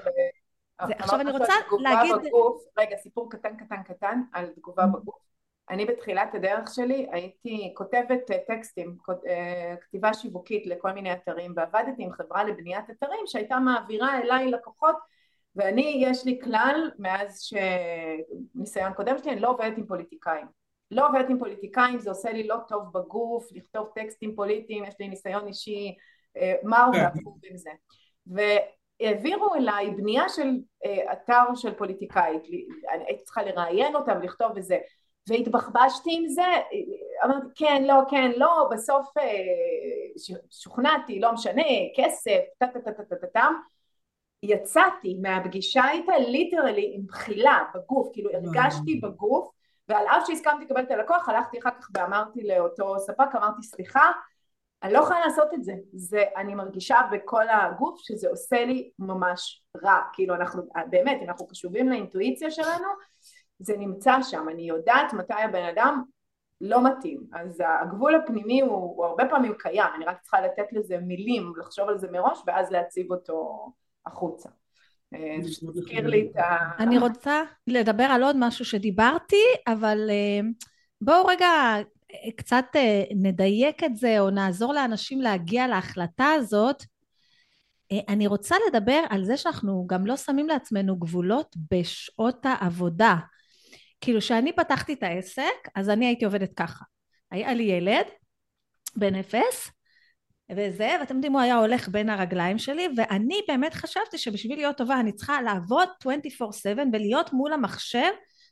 זה- עכשיו אני רוצה להגיד- בגוף. רגע, סיפור קטן קטן קטן על תגובה Mm. בגוף. אני בתחילת הדרך שלי הייתי כותבת אה, טקסטים, אה, כתיבה שיווקית לכל מיני אתרים, ועבדתי עם חברה לבניית אתרים שהייתה מעבירה אליי לקוחות, ואני, יש לי כלל, מאז שניסיון קודם שלי, אני לא עובדת עם פוליטיקאים. לא עובדת עם פוליטיקאים, זה עושה לי לא טוב בגוף, לכתוב טקסטים פוליטיים, יש לי ניסיון אישי אה, מר כן. ועקוב עם זה. והעבירו אליי בנייה של אה, אתר של פוליטיקאית, הייתי צריכה לראיין אותה ולכתוב וזה, והתבחבשתי עם זה, אמרתי כן, לא, כן, לא, בסוף אה, שוכנעתי, לא משנה, כסף, טה טה טה טה טה טה טה, יצאתי מהפגישה איתה ליטרלי עם בחילה בגוף, כאילו הרגשתי בגוף, ועל אף שהסכמתי לקבל את הלקוח, הלכתי אחר כך ואמרתי לאותו ספק, אמרתי סליחה, אני לא יכולה לעשות את זה, זה אני מרגישה בכל הגוף שזה עושה לי ממש רע, כאילו אנחנו, באמת, אנחנו קשובים לאינטואיציה שלנו, זה נמצא שם, אני יודעת מתי הבן אדם לא מתאים, אז הגבול הפנימי הוא, הוא הרבה פעמים קיים, אני רק צריכה לתת לזה מילים, לחשוב על זה מראש ואז להציב אותו החוצה. אה, זה מזכיר לי את ה... אני רוצה לדבר על עוד משהו שדיברתי, אבל אה, בואו רגע קצת אה, נדייק את זה, או נעזור לאנשים להגיע להחלטה הזאת. אה, אני רוצה לדבר על זה שאנחנו גם לא שמים לעצמנו גבולות בשעות העבודה. כאילו, כשאני פתחתי את העסק, אז אני הייתי עובדת ככה. היה לי ילד, בן אפס, וזה, ואתם יודעים, הוא היה הולך בין הרגליים שלי, ואני באמת חשבתי שבשביל להיות טובה אני צריכה לעבוד 24/7 ולהיות מול המחשב.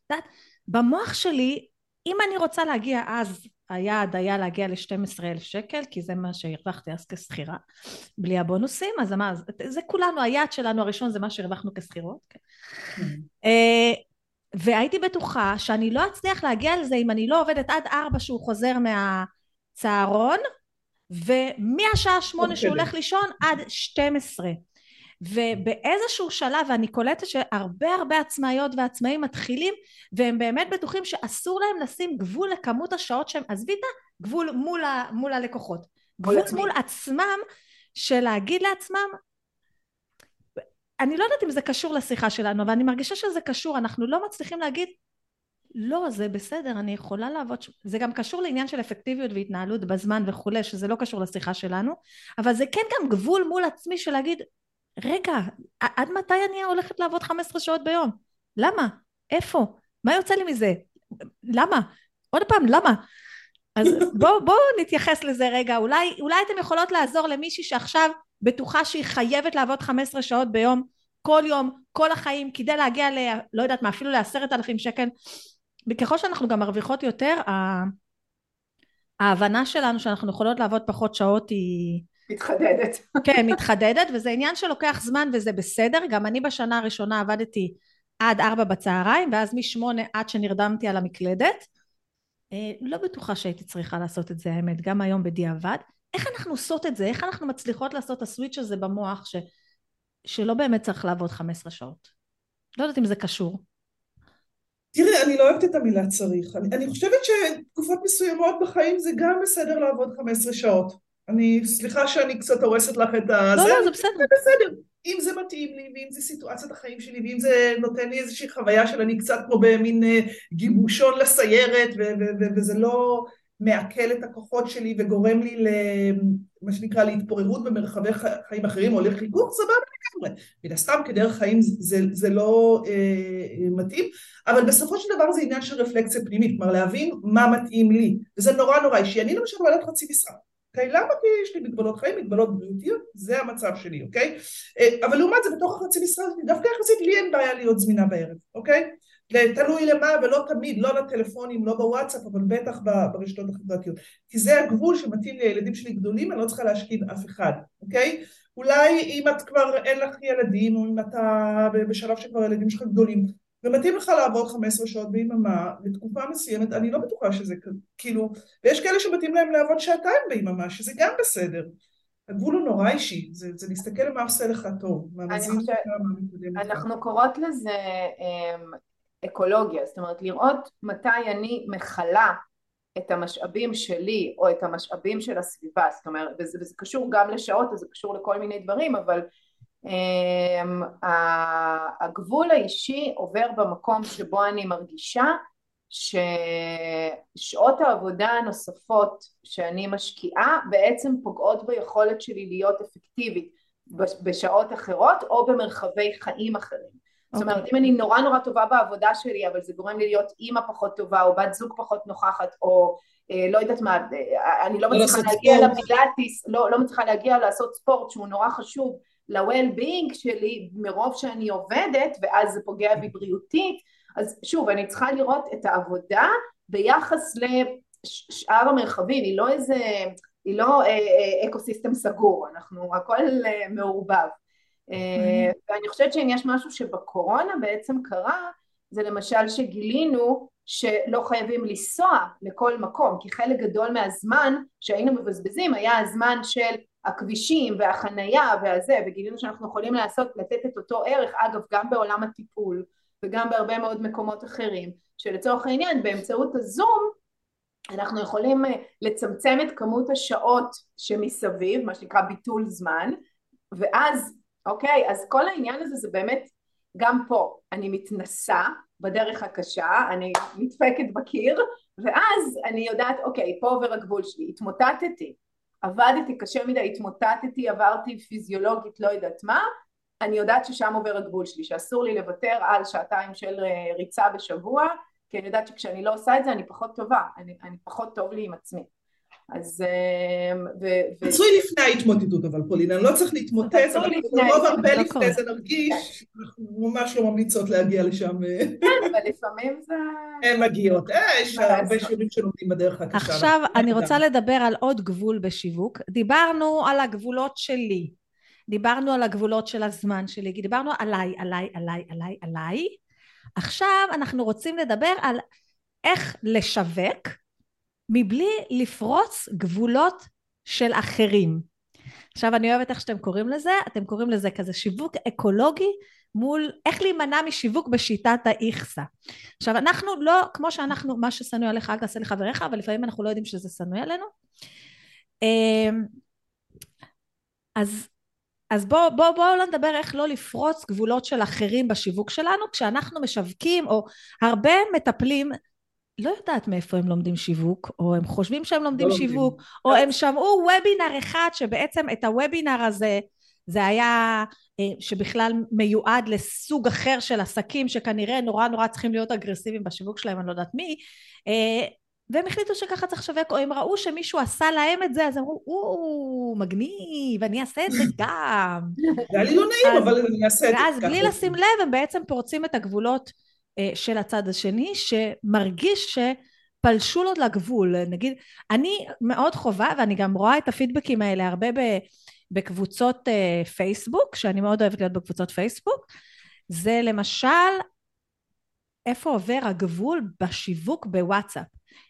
את יודעת, במוח שלי, אם אני רוצה להגיע אז, היעד היה להגיע ל-12 אלף שקל, כי זה מה שהרווחתי אז כשכירה, בלי הבונוסים, אז מה, זה כולנו, היעד שלנו הראשון זה מה שהרווחנו כשכירות. כן. אה, והייתי בטוחה שאני לא אצליח להגיע לזה אם אני לא עובדת עד ארבע שהוא חוזר מהצהרון, ומהשעה שמונה שהוא הולך לישון עד 12 ובאיזשהו שלב ואני קולטת שהרבה הרבה עצמאיות ועצמאים מתחילים והם באמת בטוחים שאסור להם לשים גבול לכמות השעות שהם עזבי את הגבול מול, ה, מול הלקוחות גבול עצמי. מול עצמם של להגיד לעצמם אני לא יודעת אם זה קשור לשיחה שלנו אבל אני מרגישה שזה קשור אנחנו לא מצליחים להגיד לא, זה בסדר, אני יכולה לעבוד, זה גם קשור לעניין של אפקטיביות והתנהלות בזמן וכולי, שזה לא קשור לשיחה שלנו, אבל זה כן גם גבול מול עצמי של להגיד, רגע, עד מתי אני הולכת לעבוד 15 שעות ביום? למה? איפה? מה יוצא לי מזה? למה? עוד פעם, למה? אז בואו בוא נתייחס לזה רגע, אולי, אולי אתם יכולות לעזור למישהי שעכשיו בטוחה שהיא חייבת לעבוד 15 שעות ביום, כל יום, כל החיים, כדי להגיע ל... לא יודעת מה, אפילו לעשרת אלפים שקל, וככל שאנחנו גם מרוויחות יותר, ההבנה שלנו שאנחנו יכולות לעבוד פחות שעות היא... מתחדדת. כן, מתחדדת, וזה עניין שלוקח זמן וזה בסדר. גם אני בשנה הראשונה עבדתי עד ארבע בצהריים, ואז משמונה עד שנרדמתי על המקלדת. אה, לא בטוחה שהייתי צריכה לעשות את זה, האמת, גם היום בדיעבד. איך אנחנו עושות את זה? איך אנחנו מצליחות לעשות את הסוויץ' הזה במוח ש... שלא באמת צריך לעבוד 15 שעות? לא יודעת אם זה קשור. תראה, אני לא אוהבת את המילה צריך. אני, אני חושבת שתקופות מסוימות בחיים זה גם בסדר לעבוד 15 שעות. אני, סליחה שאני קצת הורסת לך את ה... לא, זה, לא, זה בסדר. זה בסדר. אם זה מתאים לי, ואם זה סיטואציית החיים שלי, ואם זה נותן לי איזושהי חוויה של אני קצת כמו במין אה, גיבושון לסיירת, וזה לא מעכל את הכוחות שלי וגורם לי למה שנקרא להתפוררות במרחבי חיים אחרים או לחיכוך, סבבה לגמרי. מן הסתם כדרך חיים זה, זה לא אה, אה, מתאים, אבל בסופו של דבר זה עניין של רפלקציה פנימית, כלומר להבין מה מתאים לי, וזה נורא נורא אישי. אני למשל בעלת חצי משרה. אוקיי? למה? כי יש לי מגבלות חיים, מגבלות בריאותיות, זה המצב שלי, אוקיי? אה, אבל לעומת זה, בתוך החצי משרה, דווקא יחסית לי אין בעיה להיות זמינה בערב, אוקיי? תלוי למה ולא תמיד, לא לטלפונים, לא בוואטסאפ, אבל בטח ברשתות החברתיות. כי זה הגבול שמתאים לילדים שלי גדולים, אני לא צריכה להשכיב אף אחד, אוקיי? אולי אם את כבר אין לך ילדים, או אם אתה בשלב שכבר הילדים שלך גדולים, ומתאים לך לעבוד 15 שעות ביממה לתקופה מסוימת, אני לא בטוחה שזה כאילו, ויש כאלה שמתאים להם לעבוד שעתיים ביממה, שזה גם בסדר. הגבול הוא נורא אישי, זה, זה להסתכל מה עושה לך טוב. אני חושבת, אנחנו קוראות לזה אמ, אקולוגיה, זאת אומרת לראות מתי אני מכלה את המשאבים שלי או את המשאבים של הסביבה, זאת אומרת, וזה, וזה קשור גם לשעות, זה קשור לכל מיני דברים, אבל הגבול האישי עובר במקום שבו אני מרגישה ששעות העבודה הנוספות שאני משקיעה בעצם פוגעות ביכולת שלי להיות אפקטיבית בשעות אחרות או במרחבי חיים אחרים. זאת אומרת, אוקיי. אם אני נורא נורא טובה בעבודה שלי, אבל זה גורם לי להיות אימא פחות טובה, או בת זוג פחות נוכחת, או אה, לא יודעת מה, אה, אני לא מצליחה להגיע לפילאטיס, לא, לא מצליחה להגיע לעשות ספורט שהוא נורא חשוב ל-well-being שלי, מרוב שאני עובדת, ואז זה פוגע בי בריאותית, אז שוב, אני צריכה לראות את העבודה ביחס לשאר המרחבים, היא לא איזה, היא לא אה, אה, אקו סיסטם סגור, אנחנו הכל אה, מעורבב. אה, ואני חושבת שאם יש משהו שבקורונה בעצם קרה זה למשל שגילינו שלא חייבים לנסוע לכל מקום כי חלק גדול מהזמן שהיינו מבזבזים היה הזמן של הכבישים והחנייה והזה וגילינו שאנחנו יכולים לעשות לתת את אותו ערך אגב גם בעולם הטיפול וגם בהרבה מאוד מקומות אחרים שלצורך העניין באמצעות הזום אנחנו יכולים אה, לצמצם את כמות השעות שמסביב מה שנקרא ביטול זמן ואז אוקיי? אז כל העניין הזה זה באמת גם פה, אני מתנסה בדרך הקשה, אני נדפקת בקיר, ואז אני יודעת, אוקיי, פה עובר הגבול שלי, התמוטטתי, עבדתי קשה מדי, התמוטטתי, עברתי פיזיולוגית, לא יודעת מה, אני יודעת ששם עובר הגבול שלי, שאסור לי לוותר על שעתיים של אה, ריצה בשבוע, כי אני יודעת שכשאני לא עושה את זה אני פחות טובה, אני, אני פחות טוב לי עם עצמי. אז... רצוי אה, לפני ההתמוטטות אבל פולינה, אני לא צריך להתמוטט, אבל רוב הרבה לא לפני זה נרגיש, אנחנו ממש לא ממליצות להגיע לשם. כן, אבל לפעמים זה... הן מגיעות, אה, יש הרבה שיעורים שלומדים בדרך הקשה. עכשיו אני רוצה לדבר על עוד גבול בשיווק, דיברנו על הגבולות שלי, דיברנו על הגבולות של הזמן שלי, דיברנו עליי, עליי, עליי, עליי, עליי, עכשיו אנחנו רוצים לדבר על איך לשווק מבלי לפרוץ גבולות של אחרים. עכשיו אני אוהבת איך שאתם קוראים לזה, אתם קוראים לזה כזה שיווק אקולוגי מול איך להימנע משיווק בשיטת האיכסה. עכשיו אנחנו לא, כמו שאנחנו, מה ששנוא עליך אל תעשה לחבריך, אבל לפעמים אנחנו לא יודעים שזה שנוא עלינו. אמ, אז אז בואו בוא, בוא לא נדבר איך לא לפרוץ גבולות של אחרים בשיווק שלנו כשאנחנו משווקים או הרבה מטפלים לא יודעת מאיפה הם לומדים שיווק או הם חושבים שהם לומדים לא שיווק לומדים. או הם שמעו וובינר אחד שבעצם את הוובינר הזה זה היה אה, שבכלל מיועד לסוג אחר של עסקים שכנראה נורא נורא צריכים להיות אגרסיביים בשיווק שלהם אני לא יודעת מי אה, והם החליטו שככה צריך לשווק, או הם ראו שמישהו עשה להם את זה, אז אמרו, או, מגניב, אני אעשה את זה גם. זה היה לי לא נעים, אבל אני אעשה את זה. ואז בלי לשים לב, הם בעצם פורצים את הגבולות של הצד השני, שמרגיש שפלשו לו לגבול. נגיד, אני מאוד חובה, ואני גם רואה את הפידבקים האלה הרבה בקבוצות אה, פייסבוק, שאני מאוד אוהבת להיות בקבוצות פייסבוק, זה למשל, איפה עובר הגבול בשיווק בוואטסאפ.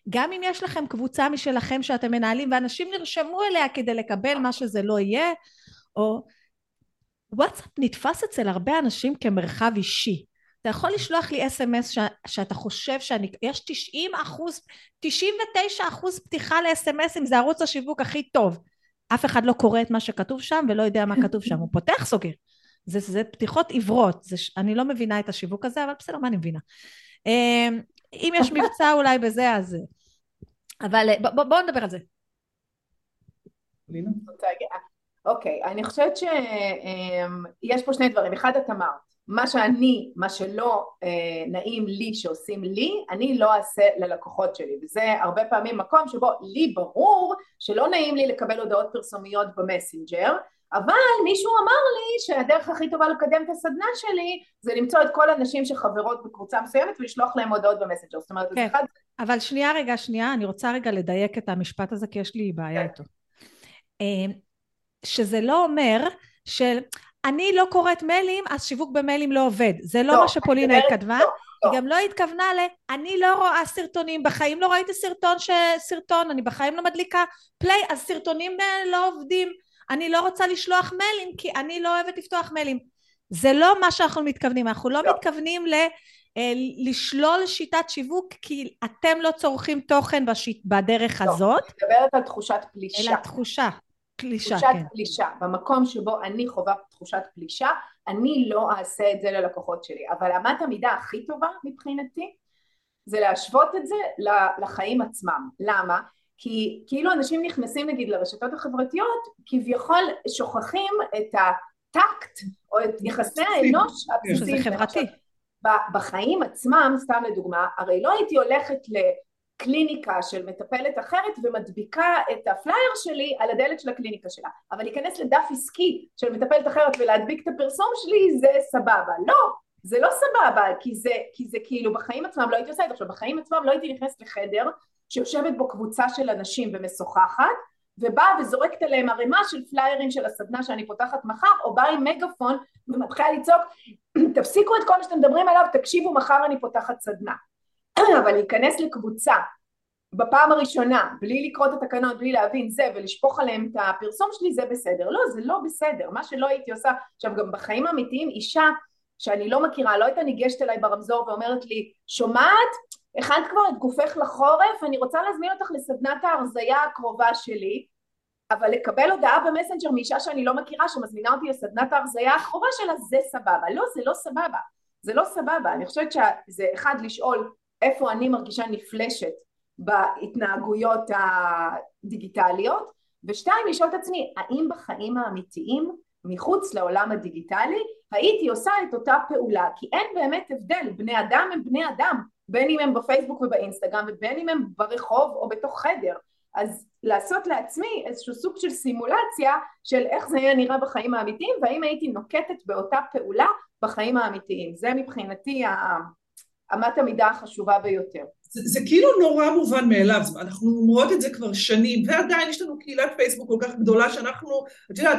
גם אם יש לכם קבוצה משלכם שאתם מנהלים ואנשים נרשמו אליה כדי לקבל מה שזה לא יהיה, או וואטסאפ נתפס אצל הרבה אנשים כמרחב אישי. אתה יכול לשלוח לי אס.אם.אס ש... שאתה חושב שאני... יש 90 אחוז, 99 אחוז פתיחה לאס.אם.אסים, זה ערוץ השיווק הכי טוב. אף אחד לא קורא את מה שכתוב שם ולא יודע מה כתוב שם, הוא פותח סוגר. זה, זה פתיחות עיוורות, זה, אני לא מבינה את השיווק הזה, אבל בסדר, מה אני מבינה? אמ, אם יש מבצע אולי בזה, אז... אבל בואו בוא, בוא נדבר על זה. אוקיי, אני חושבת שיש פה שני דברים. אחד, את אמרת, מה שאני, מה שלא אה, נעים לי שעושים לי, אני לא אעשה ללקוחות שלי, וזה הרבה פעמים מקום שבו לי ברור שלא נעים לי לקבל הודעות פרסומיות במסנג'ר, אבל מישהו אמר לי שהדרך הכי טובה לקדם את הסדנה שלי זה למצוא את כל הנשים שחברות בקבוצה מסוימת ולשלוח להם הודעות במסנג'ר, זאת אומרת, כן. אחד... אבל שנייה רגע, שנייה, אני רוצה רגע לדייק את המשפט הזה כי יש לי בעיה כן. איתו. אה, שזה לא אומר של אני לא קוראת מיילים אז שיווק במיילים לא עובד, זה לא, לא מה שפולינה כתבה, לא, היא לא. גם לא התכוונה ל אני לא רואה סרטונים, בחיים לא ראיתי סרטון ש... סרטון, אני בחיים לא מדליקה פליי, אז סרטונים לא עובדים אני לא רוצה לשלוח מיילים כי אני לא אוהבת לפתוח מיילים. זה לא מה שאנחנו מתכוונים, אנחנו לא, לא. מתכוונים ל... אה, לשלול שיטת שיווק כי אתם לא צורכים תוכן בשיט, בדרך לא, הזאת. אני מדברת על תחושת פלישה. אלא תחושה, פלישה, תחושת כן. פלישה. במקום שבו אני חווה תחושת פלישה, אני לא אעשה את זה ללקוחות שלי. אבל אמת המידה הכי טובה מבחינתי, זה להשוות את זה לחיים עצמם. למה? כי כאילו אנשים נכנסים נגיד לרשתות החברתיות כביכול שוכחים את הטקט או את יחסי האנוש הבסיסיים. שזה חברתי. בחיים עצמם, סתם לדוגמה, הרי לא הייתי הולכת לקליניקה של מטפלת אחרת ומדביקה את הפלייר שלי על הדלת של הקליניקה שלה, אבל להיכנס לדף עסקי של מטפלת אחרת ולהדביק את הפרסום שלי זה סבבה. לא, זה לא סבבה, כי זה, כי זה כאילו בחיים עצמם לא הייתי עושה את זה. עכשיו בחיים עצמם לא הייתי נכנסת לחדר שיושבת בו קבוצה של אנשים ומשוחחת ובאה וזורקת עליהם ערימה של פליירים של הסדנה שאני פותחת מחר או באה עם מגפון ומתחילה לצעוק תפסיקו את כל מה שאתם מדברים עליו תקשיבו מחר אני פותחת סדנה אבל להיכנס לקבוצה בפעם הראשונה בלי לקרוא את התקנות בלי להבין זה ולשפוך עליהם את הפרסום שלי זה בסדר לא זה לא בסדר מה שלא הייתי עושה עכשיו גם בחיים האמיתיים אישה שאני לא מכירה לא הייתה ניגשת אליי ברמזור ואומרת לי שומעת הכנת כבר את גופך לחורף, אני רוצה להזמין אותך לסדנת ההרזייה הקרובה שלי, אבל לקבל הודעה במסנג'ר מאישה שאני לא מכירה שמזמינה אותי לסדנת ההרזייה הקרובה שלה זה סבבה. לא, זה לא סבבה. זה לא סבבה. אני חושבת שזה אחד לשאול איפה אני מרגישה נפלשת בהתנהגויות הדיגיטליות, ושתיים, לשאול את עצמי, האם בחיים האמיתיים, מחוץ לעולם הדיגיטלי, הייתי עושה את אותה פעולה, כי אין באמת הבדל, בני אדם הם בני אדם, בין אם הם בפייסבוק ובאינסטגרם ובין אם הם ברחוב או בתוך חדר, אז לעשות לעצמי איזשהו סוג של סימולציה של איך זה היה נראה בחיים האמיתיים והאם הייתי נוקטת באותה פעולה בחיים האמיתיים, זה מבחינתי אמת המידה החשובה ביותר. זה, זה כאילו נורא מובן מאליו, אנחנו אומרות את זה כבר שנים, ועדיין יש לנו קהילת פייסבוק כל כך גדולה שאנחנו, את יודעת,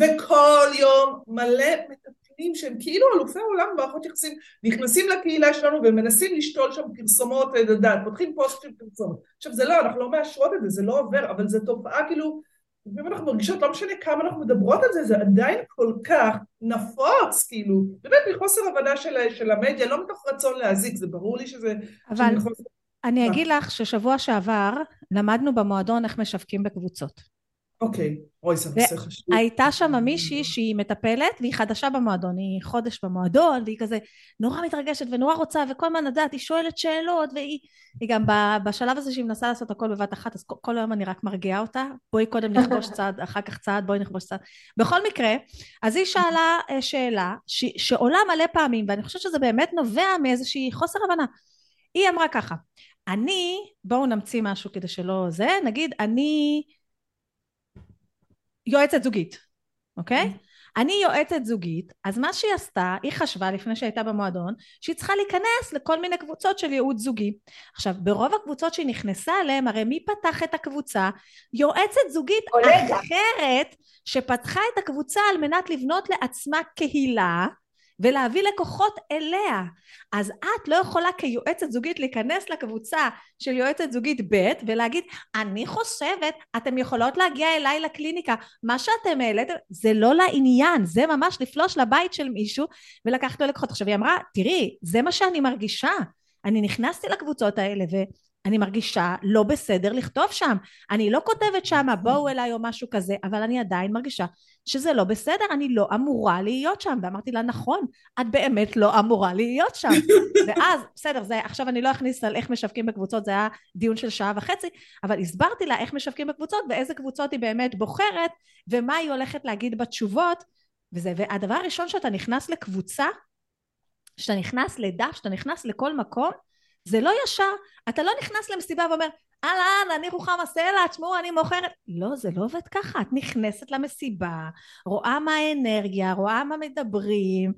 וכל יום מלא מטפלים שהם כאילו אלופי עולם במערכות יחסים, נכנסים לקהילה שלנו ומנסים לשתול שם פרסומות, את יודעת, פותחים פוסט של פרסומות. עכשיו זה לא, אנחנו לא מאשרות את זה, זה לא עובר, אבל זו תופעה כאילו ואם אנחנו מרגישות, לא משנה כמה אנחנו מדברות על זה, זה עדיין כל כך נפוץ, כאילו, באמת מחוסר הבנה של, של המדיה, לא מתוך רצון להזיק, זה ברור לי שזה... אבל מחוסר... אני אגיד לך ששבוע שעבר למדנו במועדון איך משווקים בקבוצות. אוקיי, אוי זה נושא חשוב. הייתה שם מישהי שהיא מטפלת והיא חדשה במועדון, היא חודש במועדון והיא כזה נורא מתרגשת ונורא רוצה וכל הזמן לדעת, היא שואלת שאלות והיא גם בשלב הזה שהיא מנסה לעשות הכל בבת אחת אז כל היום אני רק מרגיעה אותה, בואי קודם נכבוש צעד, אחר כך צעד, בואי נכבוש צעד. בכל מקרה, אז היא שאלה אה, שאלה ש, שעולה מלא פעמים ואני חושבת שזה באמת נובע מאיזושהי חוסר הבנה. היא אמרה ככה, אני, בואו נמציא משהו כדי שלא זה, נגיד אני יועצת זוגית, אוקיי? Mm-hmm. אני יועצת זוגית, אז מה שהיא עשתה, היא חשבה לפני שהייתה במועדון, שהיא צריכה להיכנס לכל מיני קבוצות של ייעוץ זוגי. עכשיו, ברוב הקבוצות שהיא נכנסה אליהן, הרי מי פתח את הקבוצה? יועצת זוגית. אחרת, שפתחה את הקבוצה על מנת לבנות לעצמה קהילה, ולהביא לקוחות אליה. אז את לא יכולה כיועצת זוגית להיכנס לקבוצה של יועצת זוגית ב' ולהגיד אני חושבת אתם יכולות להגיע אליי לקליניקה. מה שאתם העליתם זה לא לעניין זה ממש לפלוש לבית של מישהו ולקחת לו לקוחות. עכשיו היא אמרה תראי זה מה שאני מרגישה. אני נכנסתי לקבוצות האלה ו... אני מרגישה לא בסדר לכתוב שם. אני לא כותבת שם בואו אליי או משהו כזה, אבל אני עדיין מרגישה שזה לא בסדר, אני לא אמורה להיות שם. ואמרתי לה, נכון, את באמת לא אמורה להיות שם. ואז, בסדר, זה, עכשיו אני לא אכניס על איך משווקים בקבוצות, זה היה דיון של שעה וחצי, אבל הסברתי לה איך משווקים בקבוצות ואיזה קבוצות היא באמת בוחרת, ומה היא הולכת להגיד בתשובות, וזה, והדבר הראשון שאתה נכנס לקבוצה, שאתה נכנס לדף, שאתה נכנס לכל מקום, זה לא ישר, אתה לא נכנס למסיבה ואומר, אהלן, אני רוחמה סלע, תשמעו, אני מוכרת. לא, זה לא עובד ככה. את נכנסת למסיבה, רואה מה האנרגיה, רואה מה מדברים,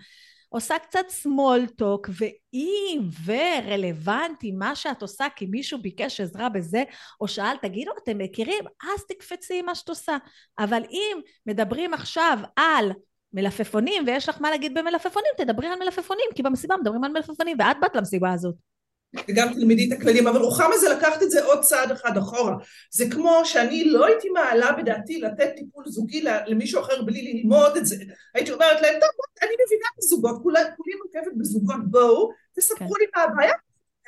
עושה קצת small talk, ואם ורלוונטי מה שאת עושה כי מישהו ביקש עזרה בזה, או שאל, תגידו, אתם מכירים? אז תקפצי מה שאת עושה. אבל אם מדברים עכשיו על מלפפונים, ויש לך מה להגיד במלפפונים, תדברי על מלפפונים, כי במסיבה מדברים על מלפפונים, ואת באת למסיבה הזאת. וגם תלמידי את הכללים, אבל רוחמה זה לקחת את זה עוד צעד אחד אחורה. זה כמו שאני לא הייתי מעלה בדעתי לתת טיפול זוגי למישהו אחר בלי ללמוד את זה. הייתי אומרת להם, טוב, אני מבינה בזוגות, כולי מוקפת בזוגות, בואו, תספרו כן. לי מה הבעיה.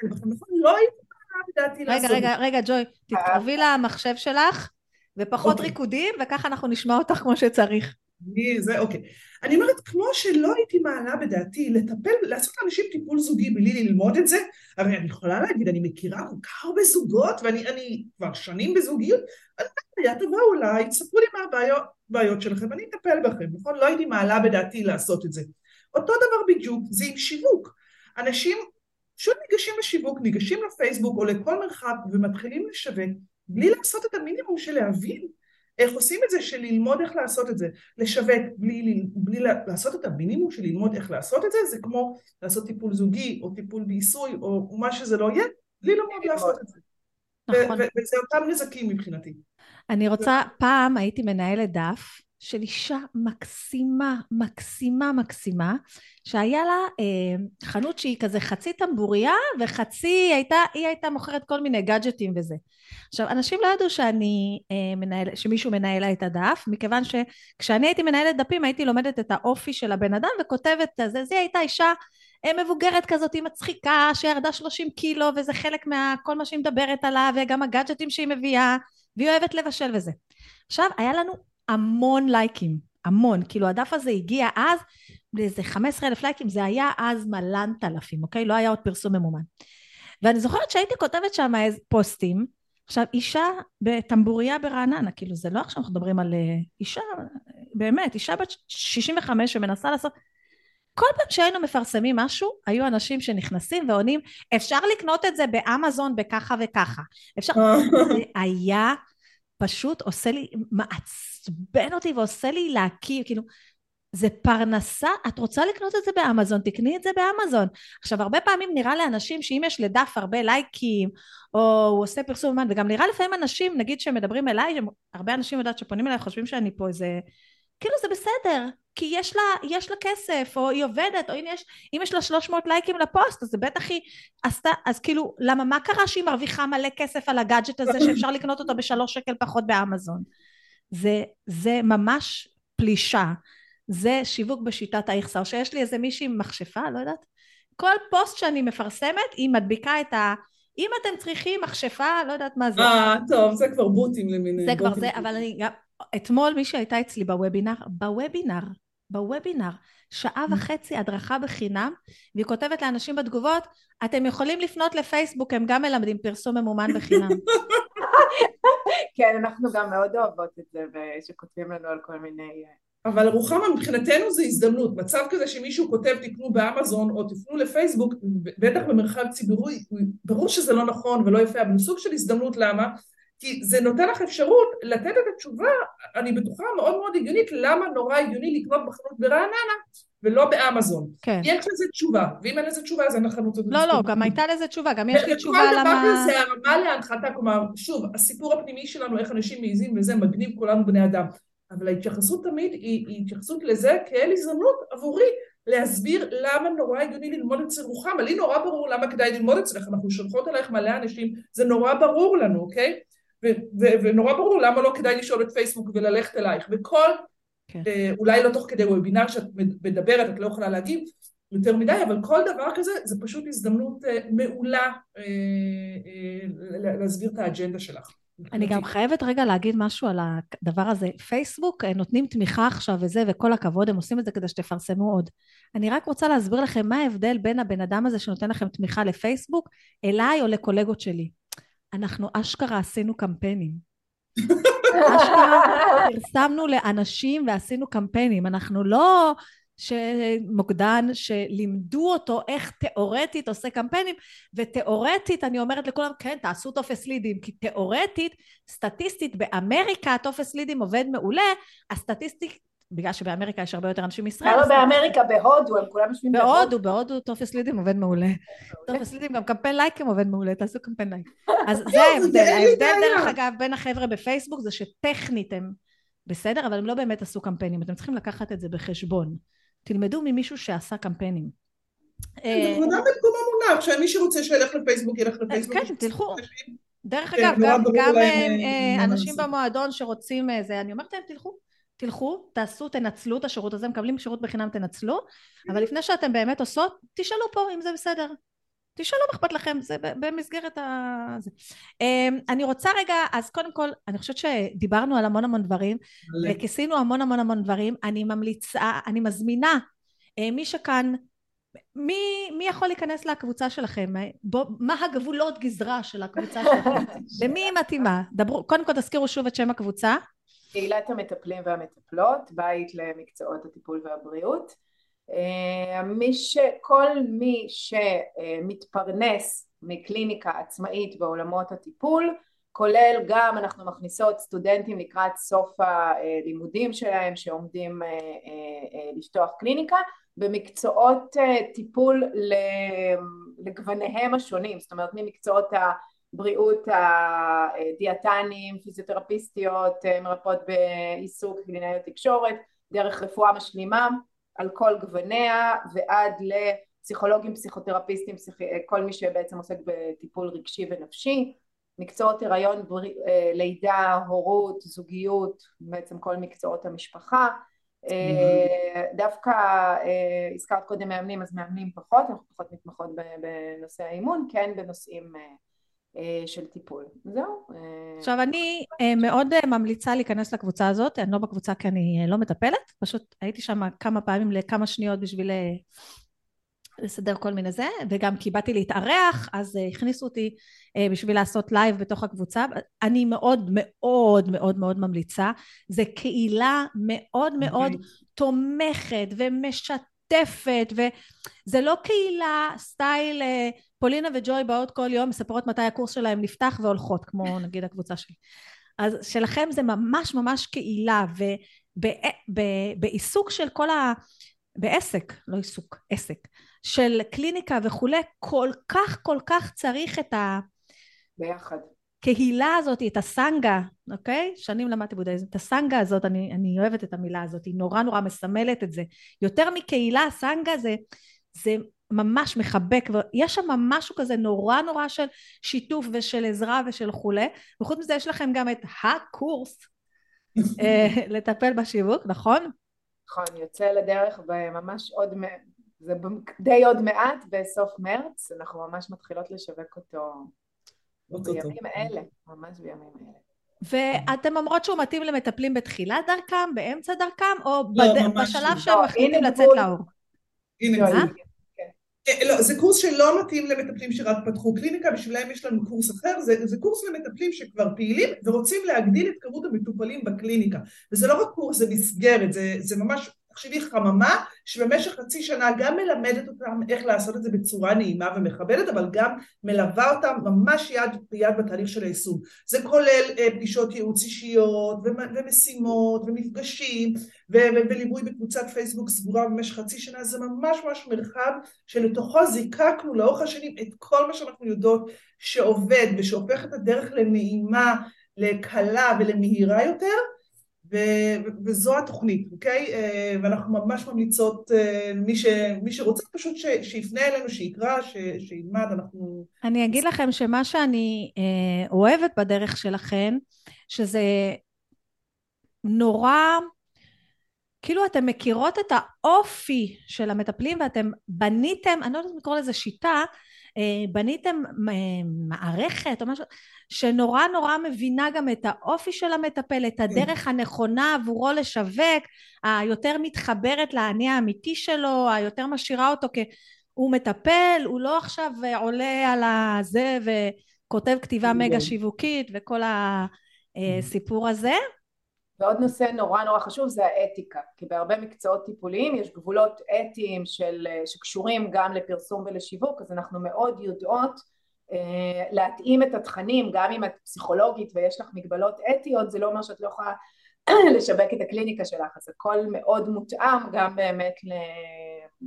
נכון, לא הייתי מעלה בדעתי לעשות. רגע, רגע, רגע, ג'וי, תתקרבי למחשב שלך, ופחות אוקיי. ריקודים, וככה אנחנו נשמע אותך כמו שצריך. אני, זה, אוקיי. אני אומרת, כמו שלא הייתי מעלה בדעתי לטפל, לעשות לאנשים טיפול זוגי בלי ללמוד את זה, הרי אני יכולה להגיד, אני מכירה כל כך הרבה זוגות, ואני כבר שנים בזוגיות, אז היה טובה אולי, תספרו לי מה הבעיות שלכם, אני אטפל בכם, נכון? לא הייתי מעלה בדעתי לעשות את זה. אותו דבר בדיוק, זה עם שיווק. אנשים פשוט ניגשים לשיווק, ניגשים לפייסבוק או לכל מרחב ומתחילים לשווק, בלי לעשות את המינימום של להבין איך עושים את זה של ללמוד איך לעשות את זה, לשווק בלי, בלי לעשות את המינימום של ללמוד איך לעשות את זה, זה כמו לעשות טיפול זוגי או טיפול בעיסוי או מה שזה לא יהיה, בלי ללמוד לעשות את זה. נכון. וזה אותם נזקים מבחינתי. אני רוצה, פעם הייתי מנהלת דף של אישה מקסימה, מקסימה, מקסימה, שהיה לה אה, חנות שהיא כזה חצי טמבוריה וחצי הייתה, היא הייתה מוכרת כל מיני גאדג'טים וזה. עכשיו, אנשים לא ידעו שאני אה, מנהל, שמישהו מנהל לה את הדף, מכיוון שכשאני הייתי מנהלת דפים הייתי לומדת את האופי של הבן אדם וכותבת את זה, זו הייתה אישה אה, מבוגרת כזאת, היא מצחיקה, שירדה 30 קילו וזה חלק מכל מה שהיא מדברת עליו וגם הגאדג'טים שהיא מביאה והיא אוהבת לבשל וזה. עכשיו, היה לנו המון לייקים, המון, כאילו הדף הזה הגיע אז לאיזה 15 אלף לייקים, זה היה אז מלנת אלפים, אוקיי? לא היה עוד פרסום ממומן. ואני זוכרת שהייתי כותבת שם פוסטים, עכשיו, אישה בטמבוריה ברעננה, כאילו זה לא עכשיו אנחנו מדברים על אה, אישה, באמת, אישה בת 65 שמנסה לעשות... כל פעם שהיינו מפרסמים משהו, היו אנשים שנכנסים ועונים, אפשר לקנות את זה באמזון בככה וככה. אפשר... זה היה פשוט עושה לי, מעצבן אותי ועושה לי להכיר, כאילו, זה פרנסה, את רוצה לקנות את זה באמזון, תקני את זה באמזון. עכשיו, הרבה פעמים נראה לאנשים שאם יש לדף הרבה לייקים, או הוא עושה פרסום וגם נראה לפעמים אנשים, נגיד שמדברים אליי, הרבה אנשים יודעת שפונים אליי, חושבים שאני פה איזה... כאילו זה בסדר, כי יש לה, יש לה כסף, או היא עובדת, או אם יש, אם יש לה 300 לייקים לפוסט, אז זה בטח היא עשתה, אז כאילו, למה, מה קרה שהיא מרוויחה מלא כסף על הגאדג'ט הזה שאפשר לקנות אותו בשלוש שקל פחות באמזון? זה, זה ממש פלישה. זה שיווק בשיטת האיכסה, או שיש לי איזה מישהי עם מכשפה, לא יודעת. כל פוסט שאני מפרסמת, היא מדביקה את ה... אם אתם צריכים מכשפה, לא יודעת מה זה. אה, טוב, זה כבר בוטים למיניהם. זה כבר זה, אבל אני גם... אתמול מי שהייתה אצלי בוובינר, בוובינר, בוובינר, שעה mm. וחצי הדרכה בחינם, והיא כותבת לאנשים בתגובות, אתם יכולים לפנות לפייסבוק, הם גם מלמדים פרסום ממומן בחינם. כן, אנחנו גם מאוד אוהבות את זה, ושכותבים לנו על כל מיני... אה, אבל רוחמה מבחינתנו זה הזדמנות, מצב כזה שמישהו כותב תקנו באמזון או תפנו לפייסבוק, בטח במרחב ציבורי, ברור שזה לא נכון ולא יפה, אבל סוג של הזדמנות, למה? כי זה נותן לך אפשרות לתת את התשובה, אני בטוחה מאוד מאוד הגיונית, למה נורא הגיוני לקנות בחנות ברעננה ולא באמזון. כן. יש לזה תשובה, ואם אין לזה תשובה אז אין לך חנות. לא, לא, גם הייתה לזה תשובה, גם יש לי תשובה למה... כל דבר כזה הרמה להנחתה, כלומר, שוב, הסיפור הפנימי שלנו, איך אנשים מעיזים וזה מגניב כולנו בני אדם. אבל ההתייחסות תמיד היא, היא התייחסות לזה כאל הזדמנות עבורי להסביר למה נורא הגיוני ללמוד אצל רוחמה. לי נורא ברור למה כדאי ללמוד אצלך, אנחנו שולחות עלייך מלא אנשים, זה נורא ברור לנו, אוקיי? ונורא ברור למה לא כדאי לשאול את פייסבוק וללכת אלייך. וכל, כן. אה, אולי לא תוך כדי וובינר שאת מדברת, את לא יכולה להגיב יותר מדי, אבל כל דבר כזה זה פשוט הזדמנות אה, מעולה אה, אה, להסביר את האג'נדה שלך. אני גם חייבת רגע להגיד משהו על הדבר הזה. פייסבוק אה, נותנים תמיכה עכשיו וזה, וכל הכבוד, הם עושים את זה כדי שתפרסמו עוד. אני רק רוצה להסביר לכם מה ההבדל בין הבן אדם הזה שנותן לכם תמיכה לפייסבוק, אליי או לקולגות שלי. אנחנו אשכרה עשינו קמפיינים. אשכרה פרסמנו לאנשים ועשינו קמפיינים. אנחנו לא שמוקדן שלימדו אותו איך תיאורטית עושה קמפיינים ותיאורטית אני אומרת לכולם כן תעשו טופס לידים כי תיאורטית סטטיסטית באמריקה טופס לידים עובד מעולה הסטטיסטית בגלל שבאמריקה יש הרבה יותר אנשים מישראל. למה באמריקה? בהודו, הם כולם יושבים בהודו. בהודו, בהודו טופס לידים עובד מעולה. טופס לידים, גם קמפיין לייקים עובד מעולה, תעשו קמפיין לייק. אז זה ההבדל. ההבדל דרך אגב בין החבר'ה בפייסבוק זה שטכנית הם בסדר, אבל הם לא באמת עשו קמפיינים. אתם צריכים לקחת את זה בחשבון. תלמדו ממישהו שעשה קמפיינים. כן, זה כבודה במקומה מונח, שמי שרוצה שילך לפייסבוק ילך לפייסבוק. כן, תלכו. דרך כן, אגב, גם אה, אה, אנשים במועדון שרוצים אה, זה, אני אומרת להם תלכו, תלכו, תעשו, תנצלו את השירות הזה, מקבלים שירות בחינם, תנצלו, אבל לפני שאתם באמת עושות, תשאלו פה אם זה בסדר. תשאלו מה אכפת לכם, זה במסגרת ה... זה. אמ, אני רוצה רגע, אז קודם כל, אני חושבת שדיברנו על המון המון דברים, וכיסינו המון המון המון דברים, אני ממליצה, אני מזמינה אה, מי שכאן, מי, מי יכול להיכנס לקבוצה שלכם? בוא, מה הגבולות גזרה של הקבוצה שלכם? למי היא מתאימה? דברו, קודם כל תזכירו שוב את שם הקבוצה. קהילת המטפלים והמטפלות, בית למקצועות הטיפול והבריאות. אה, מי ש... כל מי שמתפרנס מקליניקה עצמאית בעולמות הטיפול כולל גם אנחנו מכניסות סטודנטים לקראת סוף הלימודים שלהם שעומדים אה, אה, לפתוח קליניקה במקצועות טיפול לגווניהם השונים זאת אומרת ממקצועות הבריאות הדיאטנים, פיזיותרפיסטיות, מרפאות בעיסוק, קלינאיות תקשורת, דרך רפואה משלימה על כל גווניה ועד לפסיכולוגים, פסיכותרפיסטים, פסיכ... כל מי שבעצם עוסק בטיפול רגשי ונפשי, מקצועות הריון, בר... אה, לידה, הורות, זוגיות, בעצם כל מקצועות המשפחה. Mm-hmm. דווקא אה, הזכרת קודם מאמנים, אז מאמנים פחות, אנחנו פחות מתמחות בנושא האימון, כן בנושאים אה, של טיפול. זהו. אה, עכשיו אני אה, מאוד ממליצה להיכנס לקבוצה הזאת, אני לא בקבוצה כי אני לא מטפלת, פשוט הייתי שם כמה פעמים לכמה שניות בשביל לסדר כל מיני זה, וגם כי באתי להתארח, אז הכניסו אותי בשביל לעשות לייב בתוך הקבוצה. אני מאוד מאוד מאוד מאוד ממליצה. זה קהילה מאוד מאוד okay. אוקיי. תומכת ומשתפת, וזה לא קהילה סטייל uh, פולינה וג'וי באות כל יום, מספרות מתי הקורס שלהם נפתח והולכות, כמו נגיד הקבוצה שלי. אז שלכם זה ממש ממש קהילה, ובעיסוק של כל ה... בעסק, לא עיסוק, עסק, של קליניקה וכולי, כל כך כל כך צריך את ה... ביחד. קהילה הזאת, את הסנגה, אוקיי? שנים למדתי בודהיזם. את הסנגה הזאת, אני, אני אוהבת את המילה הזאת, היא נורא נורא מסמלת את זה. יותר מקהילה, סנגה זה, זה ממש מחבק, ויש שם משהו כזה נורא נורא של שיתוף ושל עזרה ושל כולי, וחוץ מזה יש לכם גם את הקורס אה, לטפל בשיווק, נכון? נכון, יוצא לדרך בממש עוד, זה די עוד מעט בסוף מרץ, אנחנו ממש מתחילות לשווק אותו בימים אלה, ממש בימים אלה. ואתם אומרות שהוא מתאים למטפלים בתחילת דרכם, באמצע דרכם, או לא, בד... בשלב לא. שהם מחליטים לצאת לאור? הנה, אה, לא, זה קורס שלא מתאים למטפלים שרק פתחו קליניקה, בשבילם יש לנו קורס אחר, זה, זה קורס למטפלים שכבר פעילים ורוצים להגדיל את כמות המטופלים בקליניקה. וזה לא רק קורס, זה מסגרת, זה, זה ממש תחשבי חממה שבמשך חצי שנה גם מלמדת אותם איך לעשות את זה בצורה נעימה ומכבדת, אבל גם מלווה אותם ממש יד ביד בתהליך של היישום. זה כולל אה, פגישות ייעוץ אישיות ומשימות ומפגשים וליווי בקבוצת פייסבוק סגורה במשך חצי שנה, זה ממש ממש מרחב שלתוכו זיקקנו לאורך השנים את כל מה שאנחנו יודעות שעובד ושהופך את הדרך לנעימה, לקלה ולמהירה יותר ו- וזו התוכנית, אוקיי? אה, ואנחנו ממש ממליצות, אה, מי, ש- מי שרוצה פשוט ש- שיפנה אלינו, שיקרא, ש- שילמד, אנחנו... אני אגיד לכם שמה שאני אה, אוהבת בדרך שלכם, שזה נורא, כאילו אתן מכירות את האופי של המטפלים ואתם בניתם, אני לא יודעת אם לקרוא לזה שיטה, בניתם אה, מערכת או משהו שנורא נורא מבינה גם את האופי של המטפל, את הדרך הנכונה עבורו לשווק, היותר מתחברת לאני האמיתי שלו, היותר משאירה אותו כי הוא מטפל, הוא לא עכשיו עולה על הזה וכותב כתיבה מגה שיווקית וכל הסיפור הזה. ועוד נושא נורא נורא חשוב זה האתיקה, כי בהרבה מקצועות טיפוליים יש גבולות אתיים של, שקשורים גם לפרסום ולשיווק, אז אנחנו מאוד יודעות אה, להתאים את התכנים, גם אם את פסיכולוגית ויש לך מגבלות אתיות, זה לא אומר שאת לא יכולה לשווק את הקליניקה שלך, אז הכל מאוד מותאם גם באמת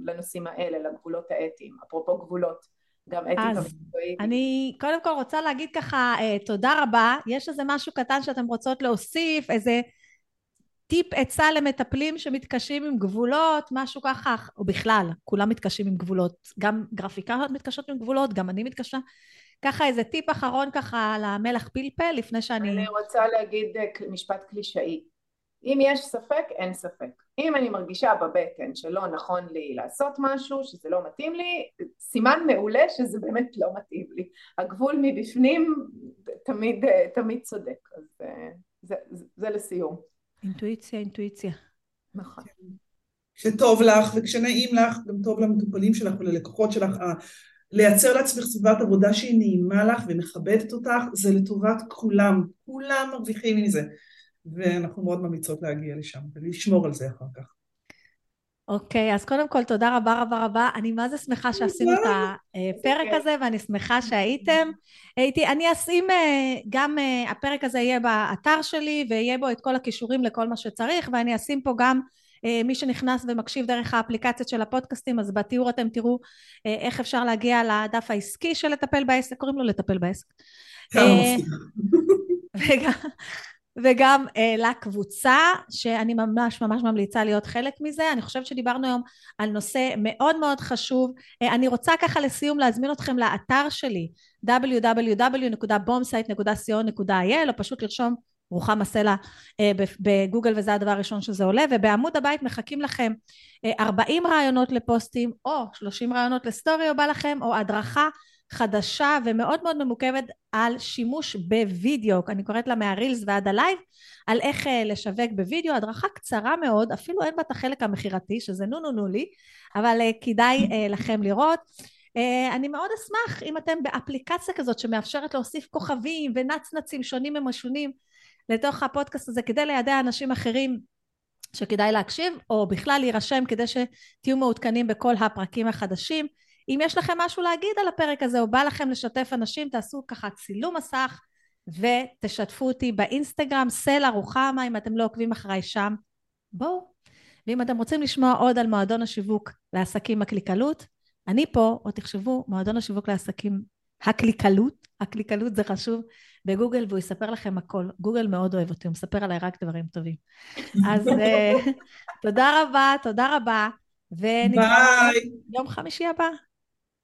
לנושאים האלה, לגבולות האתיים, אפרופו גבולות. גם אתיקה מקצועית. אני קודם כל רוצה להגיד ככה אה, תודה רבה, יש איזה משהו קטן שאתם רוצות להוסיף, איזה טיפ עצה למטפלים שמתקשים עם גבולות, משהו ככה, או בכלל, כולם מתקשים עם גבולות, גם גרפיקאיות מתקשות עם גבולות, גם אני מתקשה. ככה איזה טיפ אחרון ככה על המלח פלפל לפני שאני... אני רוצה להגיד אה, משפט קלישאי. אם יש ספק, אין ספק. אם אני מרגישה בבטן שלא נכון לי לעשות משהו, שזה לא מתאים לי, סימן מעולה שזה באמת לא מתאים לי. הגבול מבפנים תמיד, אה, תמיד צודק. אז אה, זה, זה, זה לסיום. אינטואיציה, אינטואיציה. נכון. כשטוב לך וכשנעים לך, גם טוב למטופלים שלך וללקוחות שלך. לייצר לעצמך סביבת עבודה שהיא נעימה לך ומכבדת אותך, זה לטובת כולם. כולם מרוויחים מזה. ואנחנו מאוד ממליצות להגיע לשם ולשמור על זה אחר כך. אוקיי, okay, אז קודם כל תודה רבה רבה רבה. אני מה זה שמחה שעשינו את הפרק הזה, ואני שמחה שהייתם. הייתי, אני אשים אה, גם, אה, הפרק הזה יהיה באתר שלי, ויהיה בו את כל הכישורים לכל מה שצריך, ואני אשים פה גם אה, מי שנכנס ומקשיב דרך האפליקציות של הפודקאסטים, אז בתיאור אתם תראו איך אפשר להגיע לדף העסקי של לטפל בעסק, קוראים לו לטפל בעסק. וגם, וגם אה, לקבוצה שאני ממש ממש ממליצה להיות חלק מזה. אני חושבת שדיברנו היום על נושא מאוד מאוד חשוב. אה, אני רוצה ככה לסיום להזמין אתכם לאתר שלי www.bombsite.co.il או פשוט לרשום רוחמה סלע אה, בגוגל וזה הדבר הראשון שזה עולה. ובעמוד הבית מחכים לכם אה, 40 רעיונות לפוסטים או 30 רעיונות לסטורי או בא לכם או הדרכה חדשה ומאוד מאוד ממוקדת על שימוש בווידאו, אני קוראת לה מהרילס ועד הלייב, על איך אה, לשווק בווידאו, הדרכה קצרה מאוד, אפילו אין בה את החלק המכירתי, שזה נו נו נו לי, אבל אה, כדאי אה, לכם לראות. אני מאוד אשמח אם אתם באפליקציה כזאת שמאפשרת להוסיף כוכבים ונצנצים שונים ומשונים לתוך הפודקאסט הזה כדי לידע אנשים אחרים שכדאי להקשיב, או בכלל להירשם כדי שתהיו מעודכנים בכל הפרקים החדשים. אם יש לכם משהו להגיד על הפרק הזה, או בא לכם לשתף אנשים, תעשו ככה צילום מסך ותשתפו אותי באינסטגרם, סלע רוחמה, אם אתם לא עוקבים אחריי שם, בואו. ואם אתם רוצים לשמוע עוד על מועדון השיווק לעסקים הקליקלות, אני פה, או תחשבו, מועדון השיווק לעסקים הקליקלות, הקליקלות זה חשוב, בגוגל והוא יספר לכם הכל. גוגל מאוד אוהב אותי, הוא מספר עליי רק דברים טובים. אז אה, תודה רבה, תודה רבה, ונתראה יום חמישי הבא.